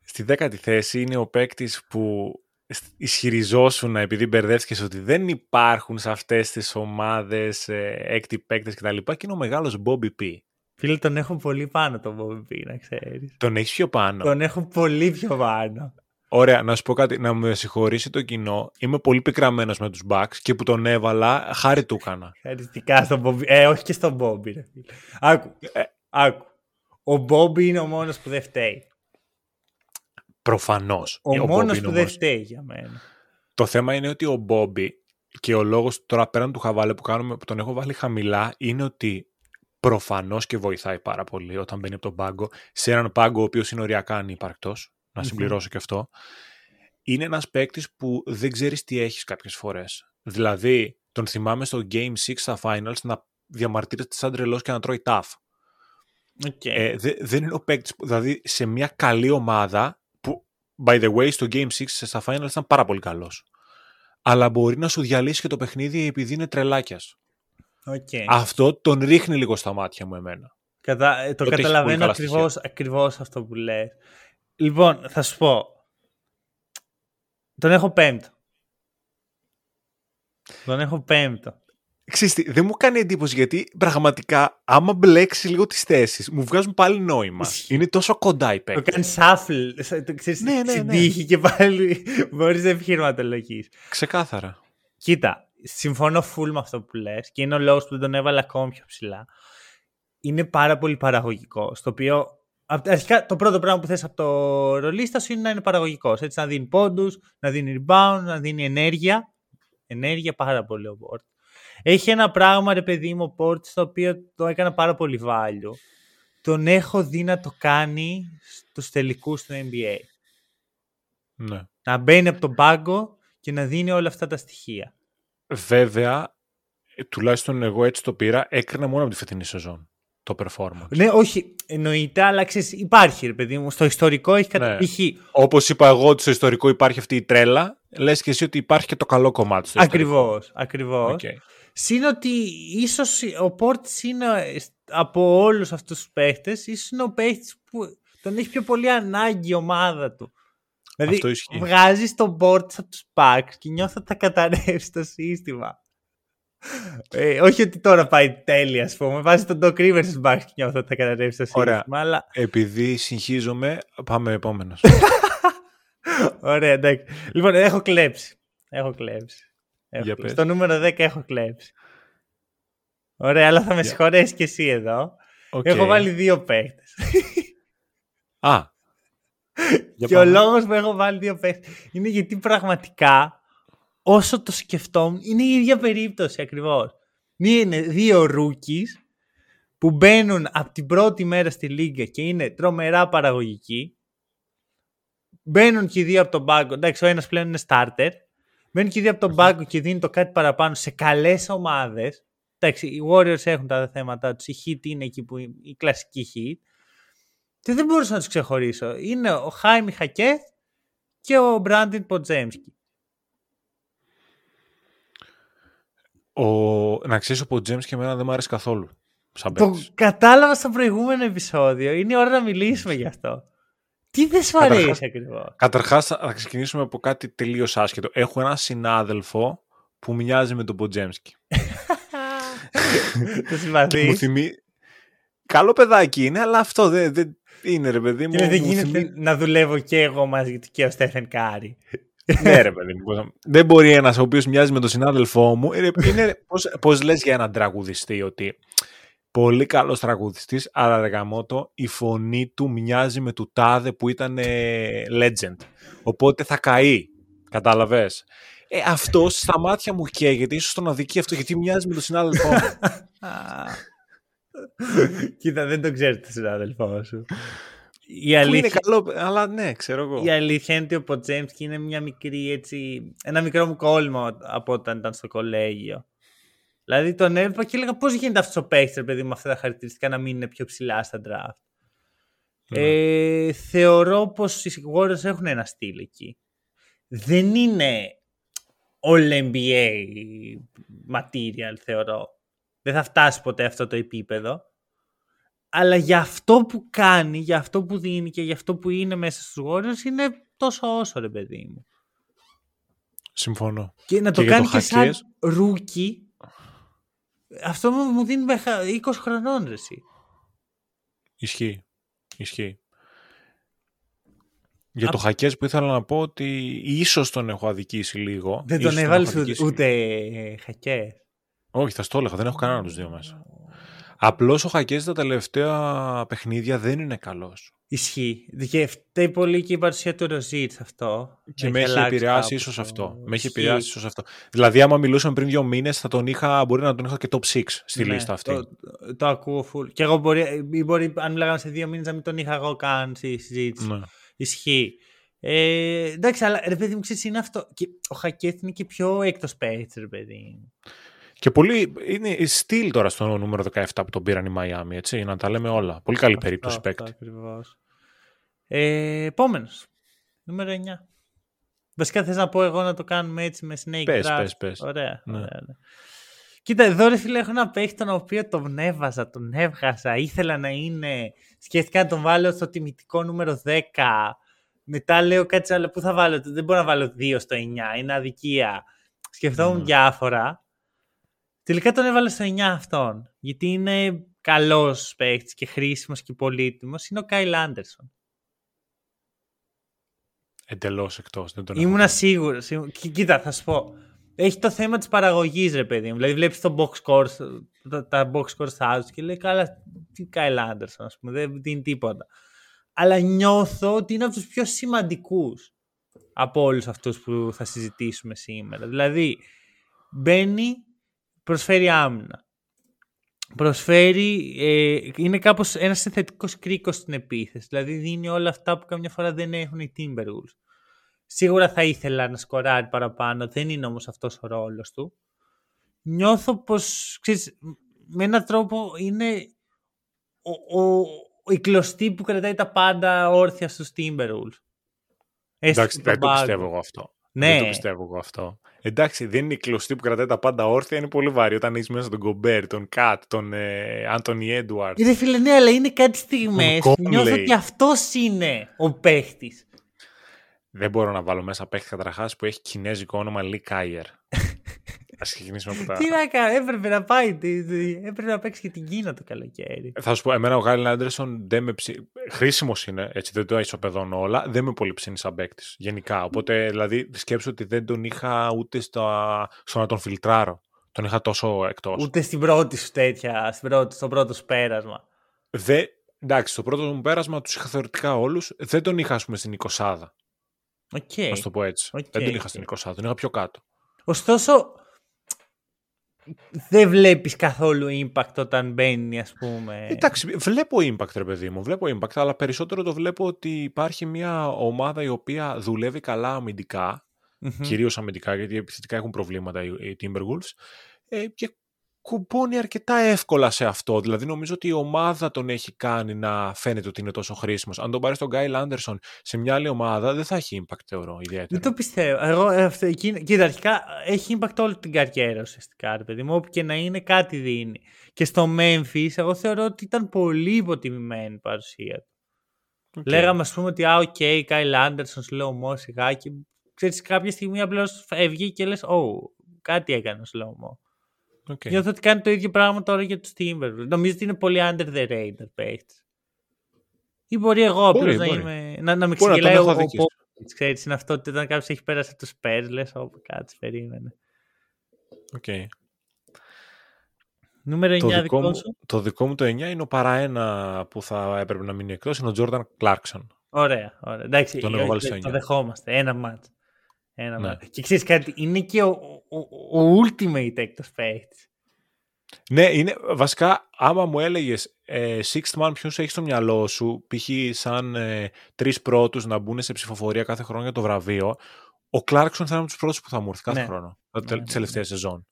Στη δέκατη θέση είναι ο παίκτης που ισχυριζόσουν επειδή μπερδεύτηκες ότι δεν υπάρχουν σε αυτές τις ομάδες έκτη παίκτες κτλ. Και, είναι ο μεγάλος Bobby P. Φίλε, τον έχω πολύ πάνω τον Bobby P, να ξέρεις. Τον έχεις πιο πάνω. Τον έχω πολύ πιο πάνω. Ωραία, να σου πω κάτι, να με συγχωρήσει το κοινό. Είμαι πολύ πικραμένος με τους Bucks και που τον έβαλα, χάρη του έκανα. Ευχαριστικά στον Bobby. Ε, όχι και στον Bobby, ρε φίλε. Άκου. Ε. Άκου. Ο Bobby είναι ο μόνος που δεν φταίει. Προφανώς. Ο, μόνος που δεν φταίει για μένα. Το θέμα είναι ότι ο Μπόμπι και ο λόγος τώρα πέραν του χαβάλε που κάνουμε, που τον έχω βάλει χαμηλά, είναι ότι προφανώς και βοηθάει πάρα πολύ όταν μπαίνει από τον πάγκο σε έναν πάγκο ο οποίος είναι οριακά ανύπαρκτος. Να Μμμ. συμπληρώσω και αυτό. Είναι ένας παίκτης που δεν ξέρεις τι έχεις κάποιες φορές. Δηλαδή, τον θυμάμαι στο Game 6 στα Finals να διαμαρτύρεται σαν τρελός και να τρώει τάφ. Οκ. Ε, δε- δεν είναι ο παίκτης. Δηλαδή, σε μια καλή ομάδα που, by the way, στο Game 6 στα Finals ήταν πάρα πολύ καλός. Αλλά μπορεί να σου διαλύσει και το παιχνίδι επειδή είναι τρελάκιας. Okay. Αυτό τον ρίχνει λίγο στα μάτια μου εμένα. Κατα... ε, Το Ότι έχεις πολύ καταλαβαίνω καλά ακριβώς, ακριβώς αυτό που λες. Λοιπόν, θα σου πω. Τον έχω πέμπτο. Τον έχω πέμπτο. Ξέρεις τι, δεν μου κάνει εντύπωση γιατί πραγματικά άμα μπλέξει λίγο τις θέσεις μου βγάζουν πάλι νόημα. Ισχύει. Είναι τόσο κοντά οι Το παίκτες. κάνεις shuffle, το ξέρεις, Ναι, ναι, στην ναι. τύχη και πάλι μπορείς να επιχειρηματολογείς. Ξεκάθαρα. Κοίτα, συμφωνώ full με αυτό που λες και είναι ο λόγος που δεν τον έβαλα ακόμη πιο ψηλά. Είναι πάρα πολύ παραγωγικό, στο οποίο απ' αρχικά το πρώτο πράγμα που θες από το ρολίστα σου είναι να είναι παραγωγικός, έτσι να δίνει πόντους, να δίνει rebound, να δίνει ενέργεια. Ενέργεια πάρα πολύ ο Portis. Έχει ένα πράγμα ρε παιδί μου ο Portis στο οποίο το έκανα πάρα πολύ value. Τον έχω δει να το κάνει στους τελικούς του NBA. Ναι. Να μπαίνει από τον πάγκο και να δίνει όλα αυτά τα στοιχεία. Βέβαια, ε, τουλάχιστον εγώ έτσι το πήρα, έκρινα μόνο από τη φετινή σεζόν το performance. Ναι, όχι, εννοείται, αλλά ξέρεις, υπάρχει ρε παιδί μου. Στο ιστορικό έχει Ναι. κατα... π.χ. Όπως είπα εγώ ότι στο ιστορικό υπάρχει αυτή η τρέλα, λες και εσύ ότι υπάρχει και το καλό κομμάτι στο ιστορικό. Ακριβώς, ακριβώς. Οκ. Συν ότι ίσως ο Portis είναι ε, από όλους αυτούς τους παίχτες, ίσως είναι ο παίχτης που τον έχει πιο πολύ ανάγκη η ομάδα του. Δηλαδή, Αυτό ισχύει. βγάζεις τον Πόρτς από τους Bucks και νιώθω ότι θα καταρρεύσει το σύστημα. Ε, όχι ότι τώρα πάει τέλεια, ας πούμε. Βάζει τον Doc Rivers στους Bucks και νιώθω ότι θα καταρρεύσει το Ωραία. σύστημα. Αλλά Επειδή συγχύζομαι, πάμε επόμενος. Ωραία, εντάξει. Λοιπόν, έχω κλέψει. Έχω κλέψει. Έχω Για κλέψει. πες. Στο νούμερο 10 έχω κλέψει. Ωραία, αλλά θα με Για- συγχωρέσεις και εσύ εδώ. Οκ. Έχω βάλει δύο παίχτες. Α. Για και ο πάμε. λόγος που έχω βάλει δύο παίχτες είναι γιατί πραγματικά όσο το σκεφτόμουν είναι η ίδια περίπτωση ακριβώς. Μία είναι δύο rookies που μπαίνουν από την πρώτη μέρα στη λίγκα και είναι τρομερά παραγωγικοί. Μπαίνουν και οι δύο από τον πάγκο. Εντάξει, ο ένας πλέον είναι starter. Μπαίνουν και οι δύο από τον πάγκο και δίνουν το κάτι παραπάνω σε καλές ομάδες. Εντάξει, οι Warriors έχουν τα θέματα τους. Η Heat είναι εκεί που είναι η κλασική Heat. Και δεν μπορούσα να τους ξεχωρίσω. Είναι ο Χάιμι Χακέθ και ο Μπράντιν Ποτζέμσκι. Ο... Να ξέρεις ο Τζέμς και εμένα δεν μου άρεσε καθόλου. Σαν Το παίκτης. κατάλαβα στο προηγούμενο επεισόδιο. Είναι η ώρα να μιλήσουμε γι' αυτό. Τι δεν σου Καταρχάς- αρέσει ακριβώς; Καταρχάς, θα θα ξεκινήσουμε από κάτι τελείως άσχετο. Έχω έναν συνάδελφο που μοιάζει με τον Ποτζέμσκι. το Και μου συμπαθεί. θυμεί. Καλό παιδάκι είναι, αλλά αυτό δεν, δεν είναι ρε παιδί μου. Και λέει, δεν μου γίνεται θυμεί- να δουλεύω και εγώ μαζί του και ο Στέφεν Κάρι. Ναι, ρε παιδί μου. πώς να- Δεν μπορεί ένας ο οποίος μοιάζει με τον συνάδελφό μου. Είναι, είναι, πώς, πώς λες για έναν τραγουδιστή ότι πολύ καλός τραγουδιστής, αλλά ρε γαμώτο, η φωνή του μοιάζει με του τάδε που ήταν ε, legend. Οπότε θα καεί. Κατάλαβες. Ε, αυτό στα μάτια μου καίγεται, ίσως τον αδικεί αυτό, γιατί μοιάζει με τον συνάδελφό μου. Κοίτα, δεν το ξέρεις το συνάδελφό σου. Η που είναι αλήθεια, καλό, αλλά ναι, ξέρω εγώ. η αλήθεια είναι ότι ο Ποτζέμσκι είναι μια μικρή έτσι, ένα μικρό μου κόλλημα από όταν ήταν στο κολέγιο. Δηλαδή τον έβλεπα και έλεγα πώς γίνεται αυτός ο παίχτης, παιδί με αυτά τα χαρακτηριστικά να μην είναι πιο ψηλά στα draft. Ναι. Ε, θεωρώ πως οι Warriors έχουν ένα στυλ εκεί. Δεν είναι all NBA material θεωρώ. Δεν θα φτάσει ποτέ αυτό το επίπεδο. Αλλά για αυτό που κάνει, για αυτό που δίνει και για αυτό που είναι μέσα στους Warriors είναι τόσο όσο ρε παιδί μου. Συμφωνώ. Και να Και το για κάνει το και σαν Χακές. rookie, αυτό μου μου δίνει μέχρι 20 χρονών ρε εσύ. Ισχύει. Ισχύει. Για Α- το Χακές που ήθελα να πω ότι ίσως τον έχω αδικήσει λίγο. Δεν Ίσως τον έβαλες έχω ούτε, αδικήσει. ούτε χακές. Όχι, θα στο έλεγα. Δεν έχω κανέναν από τους δύο μέσα. Απλώς ο Χακές τα τελευταία παιχνίδια δεν είναι καλός. Ισχύει. Και φταίει πολύ και η παρουσία του Ροζίτ αυτό. Και με έχει αλλάξει επηρεάσει κάπως ίσως το- αυτό. Με έχει Ισχύει. επηρεάσει ίσως αυτό. Δηλαδή, άμα μιλούσαμε πριν δύο μήνες, θα τον είχα, μπορεί να τον είχα και top 6 στη Ναι, λίστα αυτή. Το, το ακούω full. Και εγώ μπορεί, ή μπορεί, αν μιλάγαμε σε δύο μήνες, να μην τον είχα εγώ καν στη συζήτηση. Ναι. Ισχύει. Ε, εντάξει, αλλά ρε παιδί μου, ξέρεις, είναι αυτό. Και ο Χακέτ είναι και πιο έκτος παίκτης, ρε παιδί μου. Και πολύ. Είναι στυλ τώρα στο νούμερο 17 που τον πήραν οι Μαϊάμι, έτσι, για να τα λέμε όλα. Πολύ καλή περίπτωση Αυτό, παίκτη. αυτό ακριβώς. Ε, επόμενος. Νούμερο 9. Βασικά θες να πω εγώ να το κάνουμε έτσι με snake Πες, draft. πες, πες. Ωραία. Ναι. ωραία, ναι. Κοίτα, εδώ ρε φίλε έχω ένα παίχτη τον οποίο τον έβαζα, τον έβγαζα. Ήθελα να είναι. Σκέφτηκα να τον βάλω στο τιμητικό νούμερο 10. Μετά λέω κάτι άλλο. Πού θα βάλω, δεν μπορώ να βάλω 2 στο 9. Είναι αδικία. Σκεφτόμουν Mm. διάφορα. Τελικά τον έβαλα στο 9 αυτόν. Γιατί είναι καλός παίχτη και χρήσιμος και πολύτιμος. Είναι ο Κάιλ Άντερσον. Εντελώς εκτός. Δεν τον έχω Ήμουνα δει. σίγουρος. Κοίτα, θα σου πω. Έχει το θέμα της παραγωγής, ρε παιδί μου. Δηλαδή, βλέπεις το box score, τα, τα box score house και λέει, καλά, τι Kyle Anderson, ας πούμε, δεν δίνει τίποτα. Αλλά νιώθω ότι είναι από τους πιο σημαντικούς από όλους αυτούς που θα συζητήσουμε σήμερα. Δηλαδή, μπαίνει, προσφέρει άμυνα. Προσφέρει, ε, είναι κάπως ένας συνθετικός κρίκος στην επίθεση. Δηλαδή δίνει όλα αυτά που καμιά φορά δεν έχουν οι Timberwolves. Σίγουρα θα ήθελα να σκοράρει παραπάνω, δεν είναι όμως αυτός ο ρόλος του. Νιώθω πως, ξέρεις, με έναν τρόπο είναι ο, ο, ο, η κλωστή που κρατάει τα πάντα όρθια στους Timberwolves. Έστω Εντάξει, και δεν το τον πιστεύω πάγκο. εγώ αυτό. Ναι. Δεν το πιστεύω εγώ αυτό. Εντάξει, δεν είναι η κλωστή που κρατάει τα πάντα όρθια, είναι πολύ βαρύ. Όταν έχει μέσα τον Γκομπέρ, τον Κατ, τον ε, Άντωνι Έντουαρτς. Ρε φίλε, ναι, αλλά είναι κάτι στιγμές Τον που νιώθω Conley. ότι αυτός είναι ο παίχτης. Δεν μπορώ να βάλω μέσα παίχτη καταρχάς που έχει κινέζικο όνομα Λί Κάιερ. Α ξεκινήσουμε από τα. Τι να κάνω, έπρεπε να πάει, τι- τι- έπρεπε να παίξει και την Κίνα το καλοκαίρι. Θα σου πω, εμένα ο Γάιλ Άντερσον δεν με ψη... χρήσιμος είναι, έτσι δεν το ισοπεδώνω όλα, δεν με πολύ ψήνει σαν παίκτης γενικά. Οπότε, δηλαδή, σκέψω ότι δεν τον είχα ούτε στα... στο να τον φιλτράρω. Τον είχα τόσο εκτός. Ούτε στην πρώτη σου τέτοια, στην πρώτη, στο πρώτο σου πέρασμα. Δε... Εντάξει, στο πρώτο μου πέρασμα τους είχα θεωρητικά όλους. Δεν τον είχα, ας πούμε, στην 20 Οκ. Α το πω έτσι. Οκ, δεν τον είχα οκ. στην 20 τον είχα πιο κάτω. Ωστόσο, δεν βλέπεις καθόλου impact όταν μπαίνει, ας πούμε. Εντάξει, βλέπω impact, ρε παιδί μου. Βλέπω impact, αλλά περισσότερο το βλέπω ότι υπάρχει μια ομάδα η οποία δουλεύει καλά αμυντικά, Μμμ. κυρίως αμυντικά, γιατί επιθετικά έχουν προβλήματα οι, οι Timberwolves, ε, και κουμπώνει αρκετά εύκολα σε αυτό. Δηλαδή, νομίζω ότι η ομάδα τον έχει κάνει να φαίνεται ότι είναι τόσο χρήσιμος. Αν τον πάρεις τον Κάιλ Άντερσον σε μια άλλη ομάδα, δεν θα έχει impact, θεωρώ, ιδιαίτερα. Δεν το πιστεύω. Εγώ, ε, αυτό, εκείνη, κοίτα, αρχικά έχει impact όλη την καριέρα ουσιαστικά, ρε παιδί μου. Όπου και να είναι, κάτι δίνει. Και στο Memphis, εγώ θεωρώ ότι ήταν πολύ υποτιμημένη η παρουσία του. Οκ. Λέγαμε, ας πούμε, ότι α, OK, okay, Κάιλ Άντερσον, slow mo, σιγά και ξέρεις, κάποια στιγμή απλώς βγήκε και λες, oh, κάτι έκανε ο slow mo. OK. Νιώθω ότι κάνει το ίδιο πράγμα τώρα για τους Timberwolves. Νομίζω ότι είναι πολύ under the radar παίχτη. Ή μπορεί εγώ απλώς Μπορεί, να, μπορεί. είμαι, να, να με Μπορεί να τον ξεγελάει ο, έχω ο αδικήσει. Popovich, ξέρεις, είναι αυτό ότι όταν κάποιος έχει περάσει από τους Spurs, λες, όπου κάτσε, περίμενε. Οκ. Νούμερο 9 Το δικό, δικό, μου, σου. το δικό μου το 9 είναι ο παρά ένα που θα έπρεπε να μείνει εκτός, είναι ο Jordan Clarkson. Ωραία, ωραία. Εντάξει, Τον ε, έχω βάλει ε, στο το εννιά. δεχόμαστε. Ένα μάτς. Ένα Ναι. μάτς. Και ξέρεις κάτι, είναι και ο, ο, ο, ο ultimate έκτος παίχτης. Ναι, είναι βασικά άμα μου έλεγες ε, Sixth Man ποιου έχει στο μυαλό σου, π.χ. σαν ε, τρεις πρώτους να μπουν σε ψηφοφορία κάθε χρόνο για το βραβείο, ο Clarkson θα είναι από τους πρώτους που θα μου έρθει κάθε Ναι. χρόνο. Ναι, τη ναι, τελευταία ναι. σεζόν.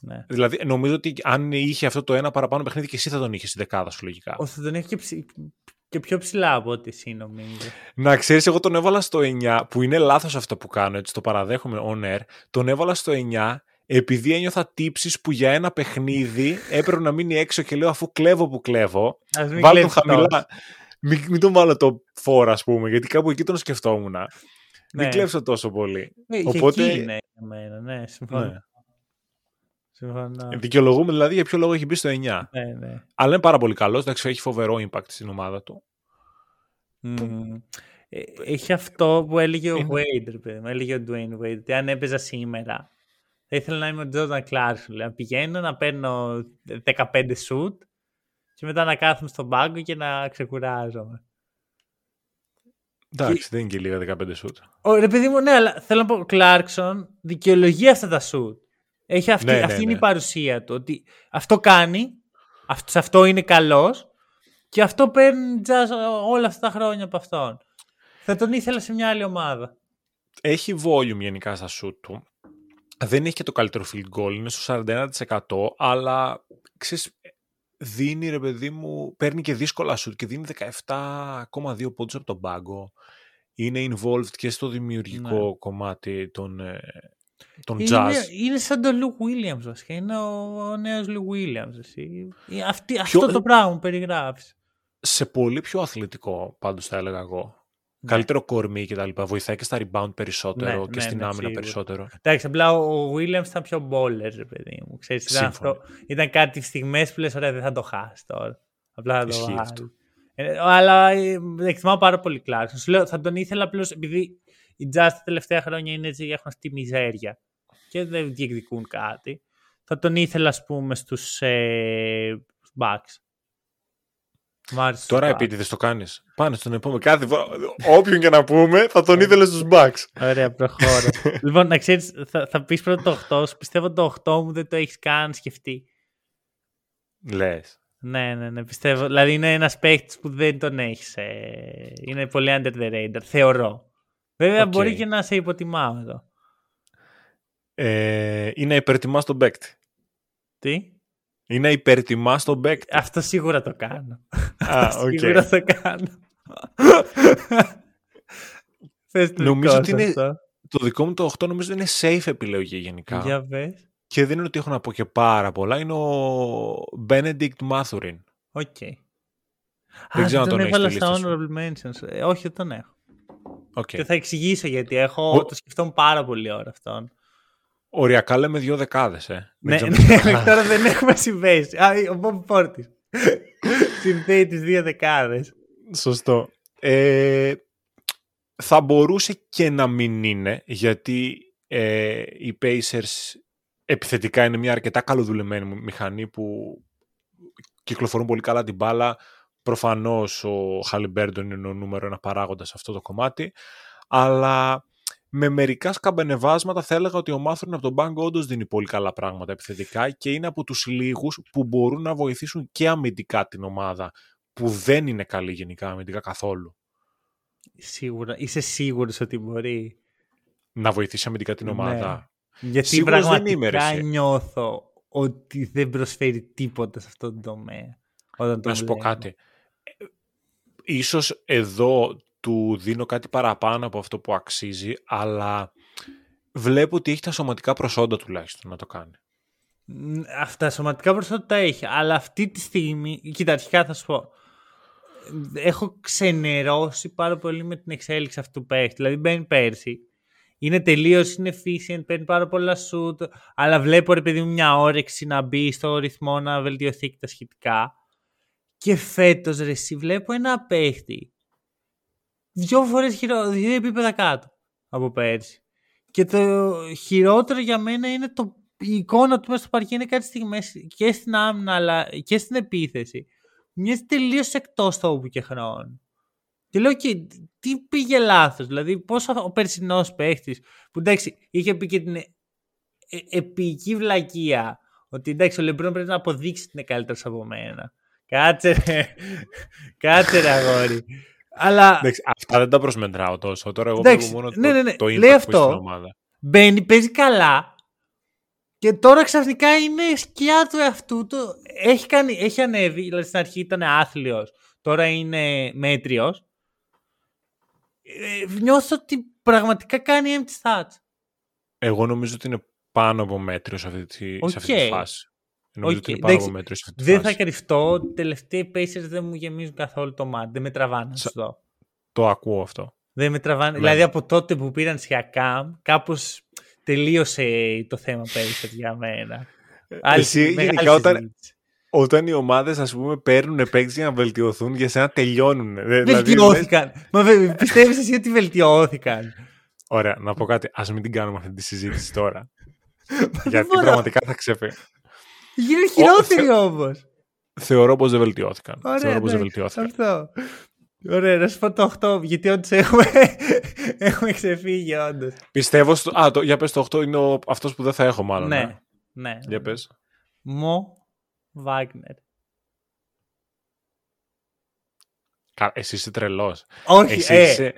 Ναι. Δηλαδή, νομίζω ότι αν είχε αυτό το ένα παραπάνω παιχνίδι και εσύ θα τον είχες στη δεκάδα σου λογικά. Ο, θα τον έχει και, ψη- και πιο ψηλά από ό,τι εσύ νομίζω. Να ξέρεις, εγώ τον έβαλα στο 9, που είναι λάθος αυτό που κάνω, έτσι το παραδέχομαι on air. Τον έβαλα στο 9 επειδή ένιωθα τύψεις που για ένα παιχνίδι έπρεπε να μείνει έξω και λέω αφού κλέβω που κλέβω. Ας μην Βάλτε τον κλέψεις τόσο. χαμηλά. Μην, μην τον βάλω το φόρ, ας πούμε, γιατί κάπου εκεί τον σκεφτόμουν. Ναι. Μην κλέψω τόσο πολύ. Ε, και Οπότε- εκεί είναι για μένα, ναι, συμφωνώ. Ναι. Συμφωνώ. Δικαιολογούμε δηλαδή για ποιο λόγο έχει μπει στο 9. Ναι, ναι. Αλλά είναι πάρα πολύ καλός. Εντάξει, έχει φοβερό impact στην ομάδα του. Μμμ. Ε, Έχει αυτό που έλεγε ο Είναι- Wade, ρε παιδί μου, έλεγε ο Dwayne Wade, ότι αν έπαιζα σήμερα, θα ήθελα να είμαι ο Jordan Clarkson. λέει, Να πηγαίνω, να παίρνω 15 shoot και μετά να κάθομαι στον πάγκο και να ξεκουράζομαι. Εντάξει, δεν είναι και λίγα 15 σουτ. Ω, ρε παιδί μου, ναι, αλλά θέλω να πω, ο Clarkson δικαιολογεί αυτά τα shoot. Έχει αυτή, Ναι, ναι, αυτή είναι ναι. η παρουσία του. Ότι αυτό κάνει, αυτό, σε αυτό είναι καλός και αυτό παίρνει jazz όλα αυτά τα χρόνια από αυτόν. Θα τον ήθελα σε μια άλλη ομάδα. Έχει volume γενικά στα shoot του. Δεν έχει και το καλύτερο field goal, είναι στο 41%, αλλά ξέρεις, δίνει ρε παιδί μου, παίρνει και δύσκολα shoot και δίνει 17,2 πόντους από τον πάγκο. Είναι involved και στο δημιουργικό Ναι. κομμάτι των, ε, τον είναι, jazz. είναι σαν τον Λου Williams βασικά. Είναι ο, ο νέος Λου Williams. Εσύ. Ε, Αυτή, Ποιο- Αυτό το πράγμα που περιγράφεις. Σε πολύ πιο αθλητικό, πάντως θα έλεγα εγώ. Καλύτερο κορμί και τα λοιπά. Βοηθάει και στα rebound περισσότερο Ναι, και ναι, στην ναι, άμυνα σίγουρα. περισσότερο. Εντάξει, απλά ο Williams ήταν πιο bowler, ρε παιδί μου. Ξέρεις, ήταν, Σύμφωνο. αυτό, ήταν κάτι στιγμές που λες, ωραία, δεν θα το χάσει τώρα. Απλά θα το Ισχύει βάλει. αυτό. Ε, αλλά ε, εκτιμάω πάρα πολύ Clarkson. Σου λέω, θα τον ήθελα απλώς επειδή οι Jazz τα τελευταία χρόνια είναι έτσι, έχουν αυτή τη μιζέρια και δεν διεκδικούν κάτι. Θα τον ήθελα, ας πούμε, στους ε, Bucks. Μ' άρεσε στους Τώρα Bucks. επίτηδες το κάνεις. Πάνε στον επόμενο. Κάθε φορά. Όποιον και να πούμε, θα τον ήθελε στους Bucks. Ωραία, προχώρω. λοιπόν, να ξέρεις, θα, θα πεις πρώτα το 8 σου. Πιστεύω το 8 μου δεν το έχεις καν σκεφτεί. Λες. Ναι, ναι, ναι, πιστεύω. Δηλαδή είναι ένας παίχτη που δεν τον έχεις. είναι πολύ under the radar, θεωρώ. Βέβαια Οκ. μπορεί και να σε υποτιμάω εδώ. Ε, είναι υπερτιμάς τον παίκτη. Τι; Είναι υπερτιμάς τον παίκτη. Αυτό σίγουρα το κάνω. Α, οκ. Σίγουρα το κάνω. Πες το Νομίζω δικό ότι σου είναι- αυτό; Το δικό μου το 8 νομίζω είναι safe επιλογή γενικά. Για πες. Και δεν είναι ότι έχω να πω και πάρα πολλά. Είναι ο Benedict Mathurin. OK. Δεν Α, ξέρω αν τον τον έχεις έβαλα στη στα λίστα σου. honorable mentions. Ε, όχι, δεν τον έχω. Οκ. Και θα εξηγήσω γιατί έχω, Ο- το σκεφτόμουν πάρα πολύ ώρα αυτόν. Οριακά λέμε δύο δεκάδες. Ε. Ναι, Δεν ναι, ξέρω- μέχρι τώρα δεν έχουμε συμπέσει. Α, ο Μπομπ Πόρτις. Συνθέτει τις δύο δεκάδες. Σωστό. Ε, θα μπορούσε και να μην είναι, γιατί ε, οι Pacers επιθετικά είναι μια αρκετά καλοδουλεμένη μηχανή που κυκλοφορούν πολύ καλά την μπάλα. Προφανώς ο Χαλιμπέρντον είναι ο νούμερο ένα παράγοντας σε αυτό το κομμάτι. Αλλά με μερικά σκαμπενεβάσματα θα έλεγα ότι ο Μάθρον από τον πάγκο όντως δίνει πολύ καλά πράγματα επιθετικά και είναι από τους λίγους που μπορούν να βοηθήσουν και αμυντικά την ομάδα που δεν είναι καλή γενικά αμυντικά καθόλου. Σίγουρα. Είσαι σίγουρος ότι μπορεί. Να βοηθήσει αμυντικά την Ναι. ομάδα. Γιατί Σίγουρος δεν πραγματικά είμαι, ρε, εσύ. νιώθω ότι δεν προσφέρει τίποτα σε αυτό το τομέα. Όταν το Να σου πω βλέπω. κάτι. Ε, Ίσως εδώ του δίνω κάτι παραπάνω από αυτό που αξίζει, αλλά βλέπω ότι έχει τα σωματικά προσόντα τουλάχιστον να το κάνει. Μ, Αυτά σωματικά προσόντα τα έχει. Αλλά αυτή τη στιγμή, κοίτα, αρχικά θα σου πω. Έχω ξενερώσει πάρα πολύ με την εξέλιξη αυτού του παίχτη. Δηλαδή μπαίνει πέρσι. Είναι τελείως inefficient, παίρνει πάρα πολλά shoot. Αλλά βλέπω ρε παιδί μου μια όρεξη να μπει στο ρυθμό να βελτιωθεί και τα σχετικά. Και φέτος ρε, εσύ βλέπω ένα παίχτη. Δύο φορές χειρο... δύο επίπεδα κάτω από πέρσι. Και το χειρότερο για μένα είναι το η εικόνα του μέσα στο παρκέ είναι κάτι στιγμές και στην άμυνα αλλά και στην επίθεση. Μοιάζει τελείως εκτός τόπου και χρόνου. Και λέω και τι πήγε λάθος. Δηλαδή, πώ ο περσινός παίχτης που εντάξει είχε πει και την ε, ε, επική βλακεία ότι εντάξει ο Λεμπρόν πρέπει να αποδείξει ότι είναι καλύτερος από μένα. Κάτσε ρε. Κάτσε ρε αγόρι. Αλλά Εντάξει, αυτά δεν τα προσμετράω τόσο. Τώρα εγώ Εντάξει, βλέπω μόνο ναι, το, ναι, ναι. το Λέει impact που έχει αυτό. στην ομάδα. μπαίνει, παίζει καλά και τώρα ξαφνικά είναι σκιά του εαυτού του. Έχει, κάνει, έχει ανέβει, δηλαδή στην αρχή ήταν άθλιος, τώρα είναι μέτριος. Ε, νιώθω ότι πραγματικά κάνει empty stats. Εγώ νομίζω ότι είναι πάνω από μέτριος σε αυτή τη, σε αυτή τη Οκ. φάση. Νομίζω Οκ, ότι είναι πάνω εντάξει, από μέτριος σε αυτή τη Δεν θα φάση. κρυφτώ, οι τελευταίοι Pacers δεν μου γεμίζουν καθόλου το μάτι, δεν με τραβάνε να Σα- σου δω. Το ακούω αυτό. Δεν με τραβάνε. Ναι. Δηλαδή από τότε που πήραν Σιακάμ, κάπως τελείωσε το θέμα Pacers για μένα. Άλλη Εσύ, συζη- μεγάλη γενικά, όταν- συζήτηση. Όταν οι ομάδες, ας πούμε, παίρνουν παίκτες για να βελτιωθούν, για σένα τελειώνουν. Ε, Δηλαδή, λες- Βελτιώθηκαν. Μα βε- πιστεύεις εσύ ότι βελτιώθηκαν; Ωραία, να πω κάτι. Α μην την κάνουμε αυτή τη συζήτηση τώρα. γιατί μπορώ. πραγματικά θα ξεφύγει. Γίνουν χειρότεροι όμως. Θεωρώ πως δεν βελτιώθηκαν. Ωραία, Θεωρώ πως δεν εντάξει, βελτιώθηκαν. Αυτό. Ωραία, να σου πω το 8, γιατί όντως έχουμε, έχουμε ξεφύγει, όντως. Πιστεύω. Στο... Α, το... για πες το 8 είναι ο... αυτός που δεν θα έχω, μάλλον. Ναι, ε. ναι. Για πες. Μο Βάγνερ. Κα- Εσύ είσαι τρελός. Όχι, Εσύ ε, είσαι.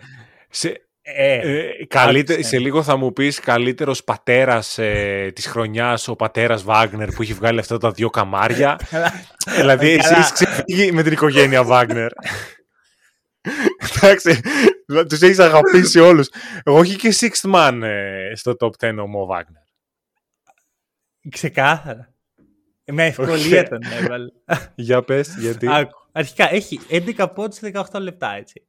Σε... ε, Ε, καλύτερο, άκουσε. σε λίγο θα μου πεις καλύτερος πατέρας ε, της χρονιάς ο πατέρας Βάγνερ που έχει βγάλει αυτά τα δύο καμάρια; δηλαδή εσύ Καλά. έχεις ξεφύγει με την οικογένεια Βάγνερ. Εντάξει, Τους έχεις αγαπήσει όλους. Εγώ όχι και sixth man ε, στο top 10 ο Μο Βάγνερ. Ξεκάθαρα. Με ευκολία τον έβαλε. Για πες, γιατί. Άκου. Αρχικά έχει 11 πόντους σε 18 λεπτά, έτσι.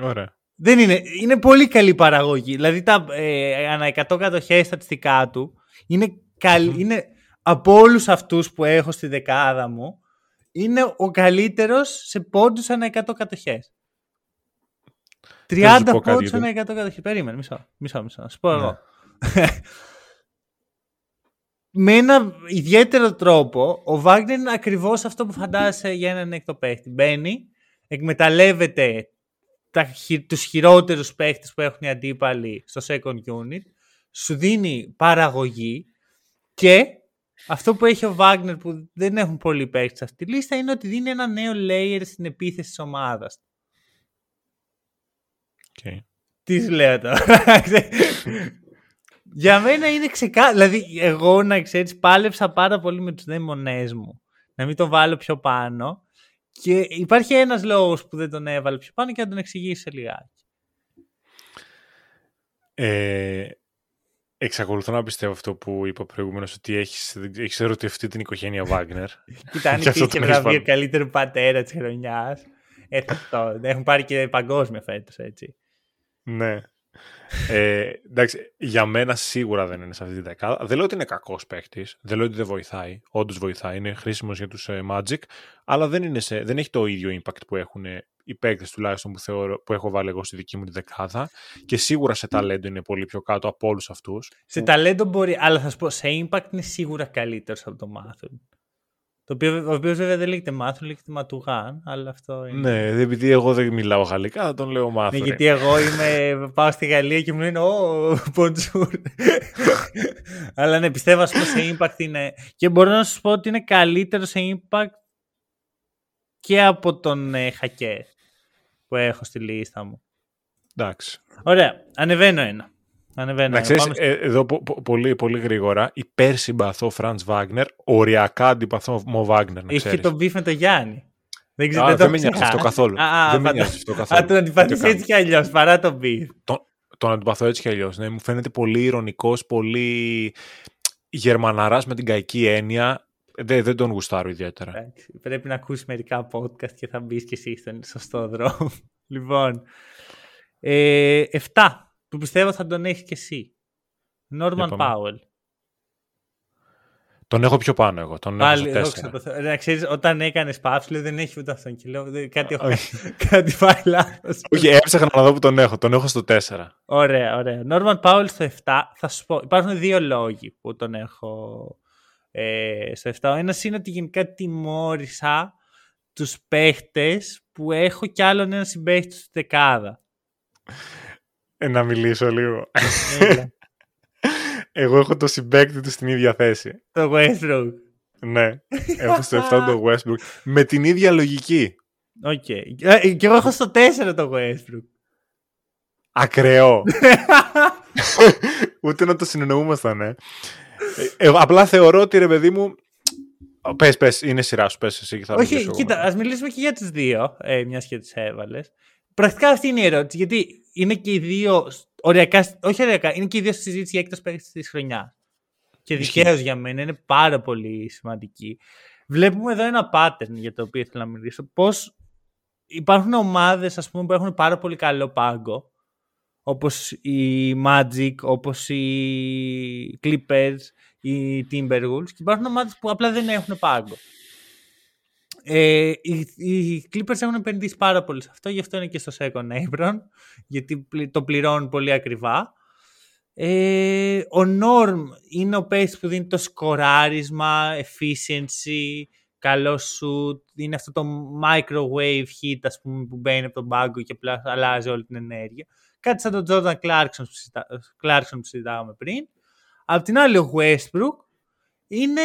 Ωραία. Δεν είναι, είναι πολύ καλή παραγωγή. Δηλαδή τα ε, ανά 100 κατοχέ στατιστικά του είναι, καλ, είναι από όλους αυτούς που έχω στη δεκάδα μου είναι ο καλύτερος σε πόντους ανά 100 κατοχέ. 30 πόντους ανά 100 κατοχέ. Περίμενε, μισό, μισό, μισό. Να σου πω εγώ. με ένα ιδιαίτερο τρόπο, ο Βάγκνερ είναι ακριβώς αυτό που φαντάζεσαι για έναν εκτοπαίχτη. Μπαίνει, εκμεταλλεύεται τα, τους χειρότερους παίχτες που έχουν οι αντίπαλοι στο second unit, σου δίνει παραγωγή και αυτό που έχει ο Βάγνερ που δεν έχουν πολλοί παίχτες σε αυτή τη λίστα είναι ότι δίνει ένα νέο layer στην επίθεση της ομάδας. Okay. Τι σου λέω τώρα; Για μένα είναι ξεκάθαρο. Δηλαδή, εγώ να ξέρεις, πάλεψα πάρα πολύ με τους δαίμονέ μου. Να μην το βάλω πιο πάνω. Και υπάρχει ένας λόγος που δεν τον έβαλε πιο πάνω και να τον εξηγήσει σε λιγάκι. Ε, εξακολουθώ να πιστεύω αυτό που είπα προηγουμένως ότι έχεις έχεις ερωτευτεί την οικογένεια Βάγνερ. Κοίτα, αν υπήρχε βραβείο καλύτερου πατέρα της χρονιάς. Ε, έχουν πάρει και παγκόσμια φέτος, έτσι. Ναι. Ε, εντάξει, για μένα σίγουρα δεν είναι σε αυτή τη δεκάδα. Δεν λέω ότι είναι κακός παίκτης. Δεν λέω ότι δεν βοηθάει. Όντως βοηθάει. Είναι χρήσιμος για τους ε, Magic. Αλλά δεν, είναι σε, δεν έχει το ίδιο impact που έχουν οι παίκτες τουλάχιστον που, θεωρώ, που έχω βάλει εγώ στη δική μου τη δεκάδα. Και σίγουρα σε ταλέντο είναι πολύ πιο κάτω από όλους αυτούς. Σε ταλέντο μπορεί, αλλά θα σου πω, σε impact είναι σίγουρα καλύτερος από το Μάθον. Το οποίο, ο οποίος βέβαια δεν λέγεται Μάθον, λέγεται Ματουγάν, αλλά αυτό είναι. Ναι, επειδή εγώ δεν μιλάω γαλλικά, θα τον λέω Μάθον. Ναι, γιατί εγώ είμαι, πάω στη Γαλλία και μου λένε Ω, Ποντζούρ. αλλά ναι, πιστεύω ας πούμε σε impact είναι. Και μπορώ να σου πω ότι είναι καλύτερο σε impact και από τον ε, Χάκεζ που έχω στη λίστα μου. Εντάξει. Ωραία, ανεβαίνω ένα. Ανεβαίνω. Να ξέρεις, ε, εδώ πο, πο, πολύ, πολύ γρήγορα, υπερσυμπαθώ Φραντς Βάγνερ, οριακά αντιπαθώ Μο Βάγνερ. Είχε τον beef με το Γιάννη. Δεν, ξέρω, Α, δεν με νοιάζει αυτό καθόλου. Α, δεν με νοιάζει αυτό καθόλου. Α, τον αντιπαθείς έτσι κι αλλιώς παρά τον beef. Τον, τον αντιπαθώ έτσι κι αλλιώς. Ναι, μου φαίνεται πολύ ειρωνικός, πολύ γερμαναράς με την κακή έννοια. Δεν, δεν τον γουστάρω ιδιαίτερα. Εντάξει, πρέπει να ακούσεις μερικά podcast και θα μπεις κι εσύ στον σωστό δρόμο. λοιπόν. Ε, 7 που πιστεύω θα τον έχεις και εσύ. Νόρμαν Πάουελ. Τον έχω πιο πάνω εγώ. Τον Πάλι, έχω στο Να ξέρεις, όταν έκανες παύση, δεν έχει ούτε αυτόν. Και λέω, κάτι, έχω, κάτι πάει λάθος. Όχι, έψαχνα να δω που τον έχω. Τον έχω στο 4. Ωραία, ωραία. Νόρμαν Πάουελ στο 7. Θα σου πω, υπάρχουν δύο λόγοι που τον έχω ε, στο 7. Ο ένας είναι ότι γενικά τιμώρησα τους παίχτες που έχω κι άλλον ένα συμπαίχτη στη δεκάδα. Ε, να μιλήσω λίγο. Εγώ έχω το συμπαίκτη του στην ίδια θέση. Το Westbrook. Ναι, έχω στο 7 το Westbrook. Με την ίδια λογική. OK. Okay. Και εγώ έχω στο 4 το Westbrook. Ακραίο. Ούτε να το συνεννοούμασταν, ε. ε. Απλά θεωρώ ότι ρε παιδί μου. Πες, πες, είναι σειρά σου, πες εσύ. Θα Όχι, κοίτα, ας μιλήσουμε και για τι δύο, ε, μιας και τι έβαλες. Πρακτικά αυτή είναι η ερώτηση. Γιατί είναι και οι δύο. Οριακά, όχι οριακά, είναι και οι δύο στη συζήτηση για έκτος παίκτης της χρονιάς. Και δικαίως για μένα είναι πάρα πολύ σημαντική. Βλέπουμε εδώ ένα pattern για το οποίο ήθελα να μιλήσω. Πώς υπάρχουν ομάδες που έχουν πάρα πολύ καλό πάγκο. Όπως οι Magic, όπως οι Clippers, οι Timberwolves. Και υπάρχουν ομάδες που απλά δεν έχουν πάγκο. Ε, οι, οι Clippers έχουν επενδύσει πάρα πολύ σε αυτό, γι' αυτό είναι και στο second apron, γιατί το πληρώνουν πολύ ακριβά. Ε, ο Norm είναι ο παίκτης που δίνει το σκοράρισμα, efficiency, καλό shoot, είναι αυτό το microwave heat ας πούμε, που μπαίνει από τον πάγκο και απλά αλλάζει όλη την ενέργεια. Κάτι σαν τον Jordan Clarkson που, Clarkson που συζητάγαμε πριν. Απ' την άλλη ο Westbrook είναι